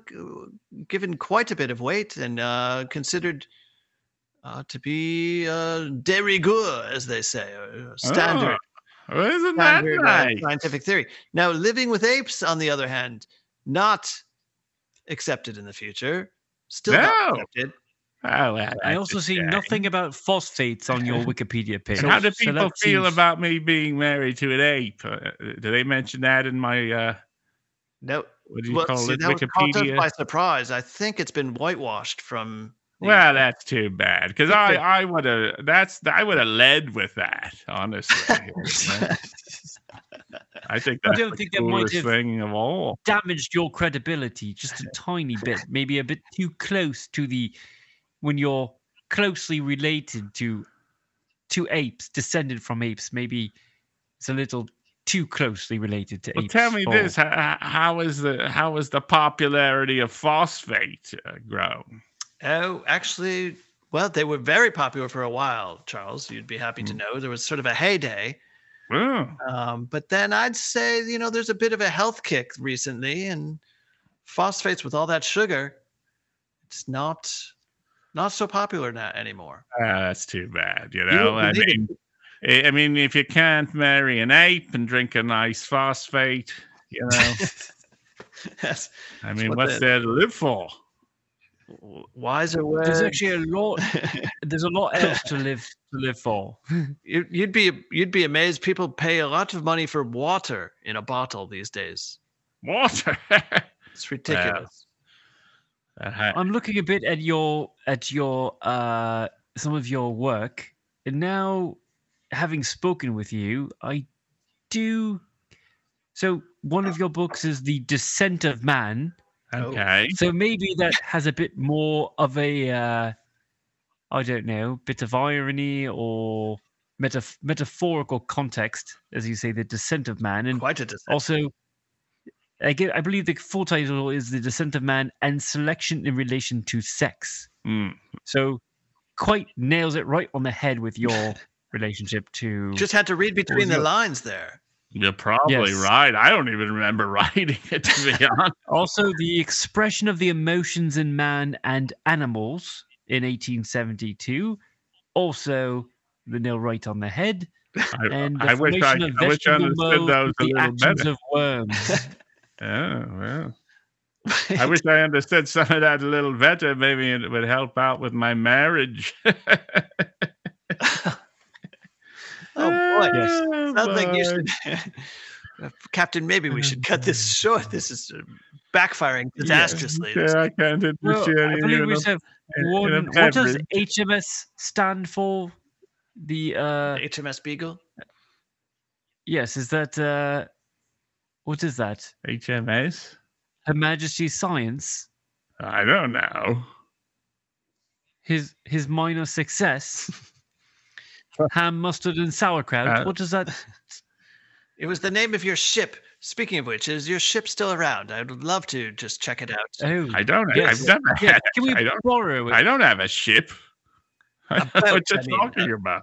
given quite a bit of weight and uh, considered uh, to be uh, de rigueur, as they say, or standard, oh, isn't that standard uh, nice? scientific theory. Now, living with apes, on the other hand, not accepted in the future. Still not No. accepted. Oh, well, I also see shame. nothing about phosphates on your Wikipedia page. And how do people that feel seems- about me being married to an ape? Uh, do they mention that in my uh, No. what do you Well, call see, it, that was caught us Wikipedia? by surprise. I think it's been whitewashed from. the- Well, that's too bad because I, I would have that's I would have led with that honestly. I think I that's don't the think that might coolest have- thing of all. damaged your credibility just a tiny bit, maybe a bit too close to the when you're closely related to to apes, descended from apes. Maybe it's a little too closely related to Well, apes. tell me or- this: how, how is the how is the popularity of phosphate uh, grown? Oh, actually, well, they were very popular for a while, Charles. You'd be happy Hmm. to know there was sort of a heyday. Oh, Um, but then I'd say, you know, there's a bit of a health kick recently, and phosphates with all that sugar, it's not not so popular now anymore. ah, that's too bad. You won't know, I believe it. mean, I I mean, if you can't marry an ape and drink a nice phosphate, you know, That's I mean, what what's the- there to live for? w- wiser words. There's actually a lot. There's a lot else to live to live for. You- You'd be you'd be amazed. People pay a lot of money for water in a bottle these days. Water. It's ridiculous. Uh, I'm looking a bit at your at your uh some of your work, and now having spoken with you, I do. So one of your books is the Descent of Man. okay. So maybe that has a bit more of a, uh, I don't know, bit of irony or metaf- metaphorical context, as you say, the Descent of Man, and Quite a dis- also, I get, I believe the full title is the Descent of Man and Selection in Relation to Sex. Mm. So, quite nails it right on the head with your relationship to. Just had to read between the your- lines there. You're probably Yes. right. I don't even remember writing it to be honest. Also, the expression of the emotions in man and animals in 1872. Also, the nail right on the head. I, And the I wish I, formation of I wish I vegetable understood mold those a the little actions better. of worms. Oh, well. I wish I understood some of that a little better. Maybe it would help out with my marriage. Oh boy. Yes. Sounds like you should, Uh, Captain. Maybe we should cut this short. This is uh, backfiring disastrously. Yeah, I can't well, appreciate I it. believe we a- have in. What does. HMS stand for? The uh, HMS Beagle. yes, is that uh, what is that? HMS? Her Majesty's Science. I don't know. His his minor success. Ham, mustard, and sauerkraut. Uh, what does that? It was the name of your ship. Speaking of which, is your ship still around? I would love to just check it out. Oh, I don't. Yes. I've never yeah. had. Can we I borrow it? I don't have a ship. I don't know boat, what you're I mean. talking about.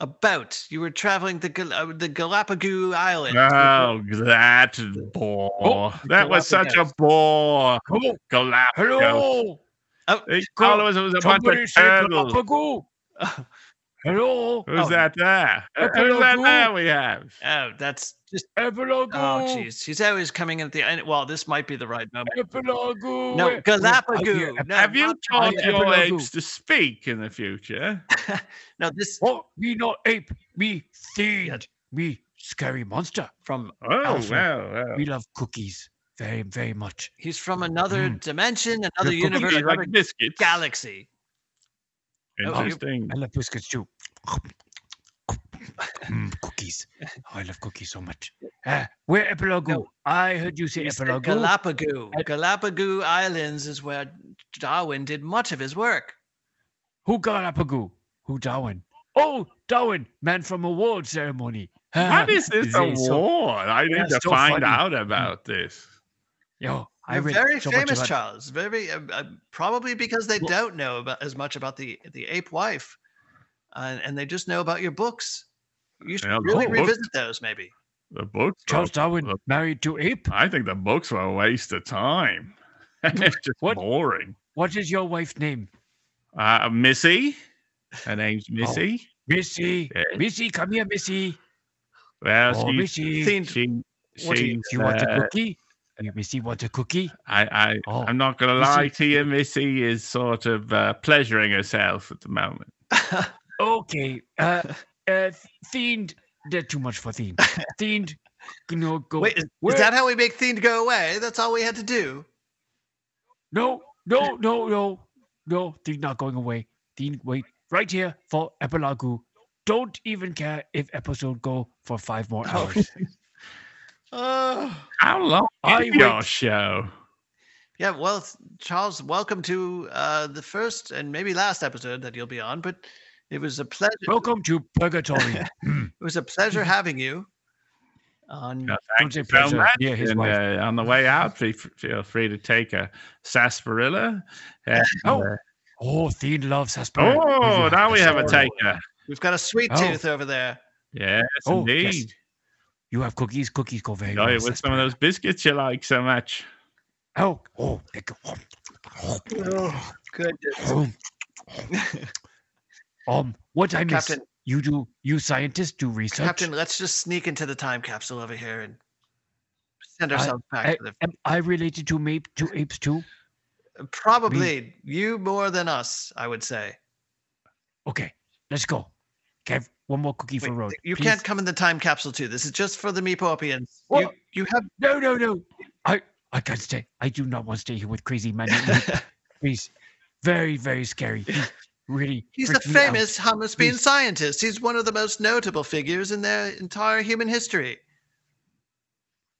About you were traveling the Gal- uh, the Galapagos Islands. Oh, that bore. that was such a bore. Oh, Galapagos. hello. They called us, it was a bunch of turtles. Hello. Who's Oh. that there? Who's that there we have? Oh, that's just Epilogo. oh, jeez. He's always coming in at the end. Well, this might be the right moment. Epilogo. No, Wait, Galapagos. wait, I- No, have you not- taught your Epilogo. apes to speak in the future? No, this Oh, me not ape. Me fiend. Me scary monster. from Oh, Alfred. well, well. We love cookies very, very much. he's from another Mm. dimension, another cookies universe, Cookies another biscuits. galaxy. Oh, you- Interesting. I love biscuits too. Mm, cookies. Oh, I love cookies so much. Uh, where Epilogo? No. I heard you say Galapagos. Galapagos Islands is where Darwin did much of his work. Who Galapagos? Who Darwin? Oh, Darwin, man from award ceremony. What is this They so- award? I need to so find funny. out about this. Yo, I read very so famous, about- Charles. Very uh, uh, probably because they Well- don't know about as much about the the ape wife, uh, and they just know about your books. You should Yeah, really books. revisit those, maybe. The books. were- Charles Darwin Look. married to ape. I think the books were a waste of time. it's just What? boring. What is your wife's name? Uh, Missy. Her name's Missy. Missy. Yeah. Missy, come here, Missy. Well, Oh, she, Missy. Fiend, she, what do you- she's, Do you want a uh, cookie? Uh, Missy want a cookie? I, I, Oh, I'm not going to lie to you. Missy is sort of uh, pleasuring herself at the moment. Okay. Uh, uh, Fiend. They're too much for Fiend. Fiend, you know, go. Wait, is, is that how we make Fiend go away? That's all we had to do. No, no, no, no, no. Fiend not going away. Fiend, wait right here for Epilogue. Don't even care if episode go for five more Oh. hours. Oh, How long I is your wait- show? yeah. Well, Charles, welcome to uh, the first and maybe last episode that you'll be on. But it was a pleasure. Welcome to Purgatory. It was a pleasure having you. On Uh, thank you so much. Yeah, his and, wife. uh, on the way out, feel free to take a sarsaparilla. And, Oh, uh, Oh, Fiend loves sarsaparilla. Will oh, now we have a taker. we've got a sweet Oh. tooth over there. Yes, Oh, yes. indeed. You have cookies. Cookies go very Oh, well. it with some of those biscuits you like so much. sarsaparilla. Oh, oh, they go. Oh, goodness. Um, what I miss? Captain, You do. You scientists do research. Captain, let's just sneak into the time capsule over here and send I- ourselves back I, to the. am I related to mape to apes too? Probably you more than us, I would say. Okay, let's go. Kev, one more cookie Wait, for road. you please. can't come in the time capsule too. This is just for the Meeporpians. You, you have No, no, no. I I can't stay. I do not want to stay here with crazy man. Please, very, very scary. Really. He's a freaked out. famous hummus bean Please. scientist. He's one of the most notable figures in their entire human history.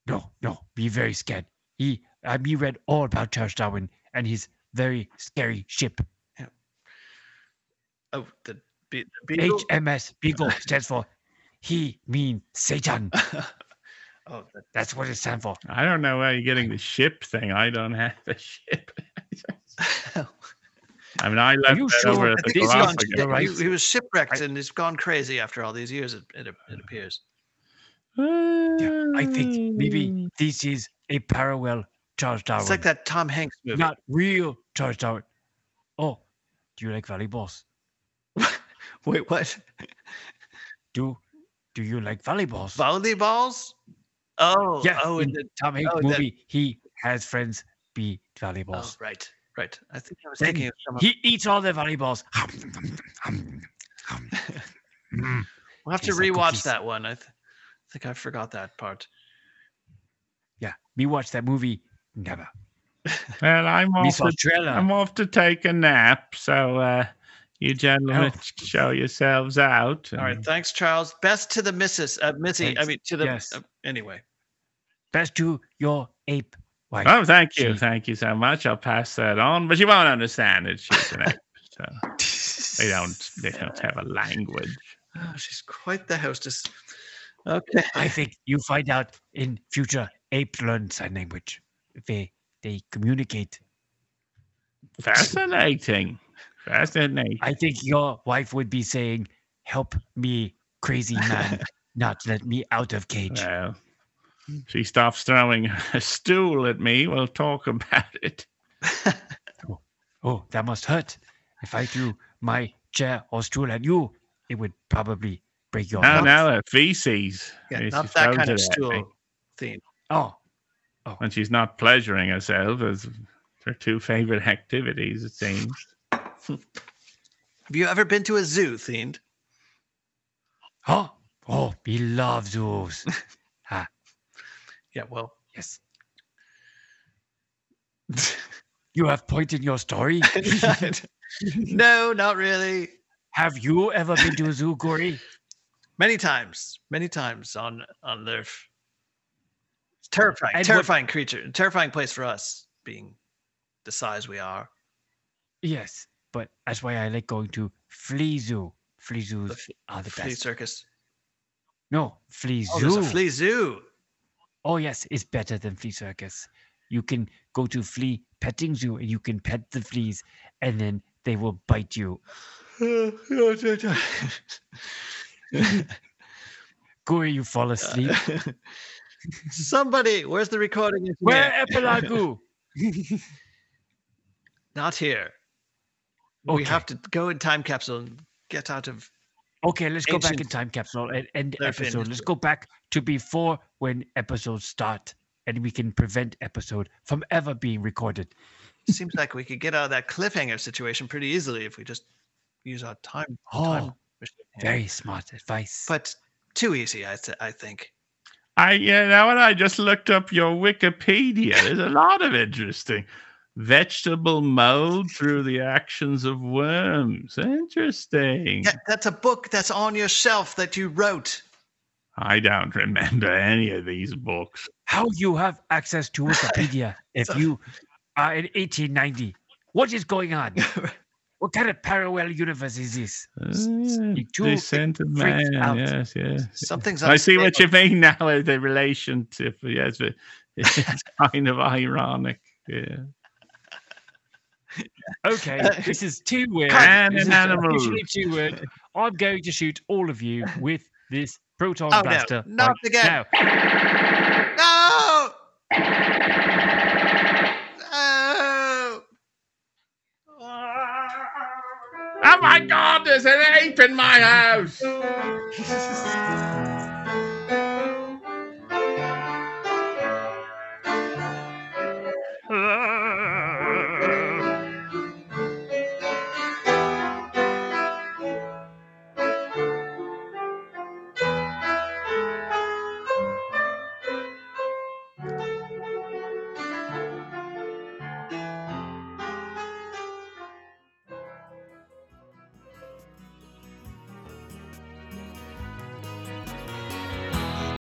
No, no, be very scared. He, I me read all about Charles Darwin and his very scary ship. Oh, the, be- the beagle. HMS Beagle stands for He mean Satan. oh, the, That's what it stands for. I don't know where you're getting the ship thing. I don't have a ship. I mean, I left you that sure over I at the he's gone. Galapagos. Right. He, he was shipwrecked I- and he's gone crazy after all these years. It, it, it appears. Yeah, I think maybe this is a parallel Charles Darwin. It's like that Tom Hanks movie. not real Charles Darwin. Oh, do you like volleyballs? Wait, what? Do do you like volleyballs? Volleyballs? Oh, yeah, oh, in the, Tom Hanks oh, that- movie, he has friends be oh, volleyballs. right, right. I think I was Then thinking of someone. He eats all the volleyballs. Mm. We'll have to tastes like rewatch that one. I th- think I forgot that part. yeah, me watch that movie. Never. Well, I'm off, to. I'm off to take a nap. So, uh, you gentlemen Oh. show yourselves out. All right, thanks, Charles. Best to the missus, uh, Missy. I mean, to the. Yes. Uh, anyway, Best to your ape wife. Oh, thank you. She- Thank you so much. I'll pass that on, but you won't understand it. She's an ape. So they don't, they don't have a language. oh, she's quite the hostess. Okay. I think you find out in future apes learn sign language. They they communicate. Fascinating. Fascinating. I think your wife would be saying help me, crazy man, not let me out of cage. Well, she stops throwing a stool at me. We'll talk about it. Oh, that must hurt. If I threw my chair or stool at you, it would probably break your No, heart. no, feces. Yeah, She not that kind of it at me. stool thing. Oh, oh, and she's not pleasuring herself, as her two favorite activities, it seems. Have you ever been to a zoo, Themed? oh, oh, he loves those. ah, Yeah, well, yes. You have point in your story. no, not really. have you ever been to a zoo, Gory? Many times, many times on on Lurf. It's terrifying, And what- terrifying creature, terrifying place for us, being the size we are. Yes, but that's why I like going to Flea Zoo. Flea zoos The f- are the Flea best. circus. No, Flea Oh, Zoo. there's a flea zoo. Oh yes, it's better than flea circus. You can go to flea petting zoo and you can pet the fleas, and then they will bite you. Gory, you fall asleep. Somebody, where's the recording Where engineer? Not here. We have to go in time capsule and get out of. Okay, let's go back in time capsule and end Lurf episode. Let's go back to before when episodes start, and we can prevent episode from ever being recorded. Seems like we could get out of that cliffhanger situation pretty easily if we just use our time. Oh, time machine very smart advice. But too easy, I, th- I think. I, you know what? I just looked up your Wikipedia. There's a lot of interesting. Vegetable mold through the actions of worms. Interesting. Yeah, that's a book that's on your shelf that you wrote. I don't remember any of these books. How you have access to Wikipedia if So- you are in 1890? What is going on? What kind of parallel universe is this? You two Descent of man. out. Yes, yes. Something's I see what you mean now. uh, The relationship. Yes, but it's kind of ironic. Yeah. Okay, uh, this is too weird. Man This and is uh, animal. too weird. I'm going to shoot all of you with this proton Oh, no, not right again. now. No! No! Oh my god, there's an ape in my house!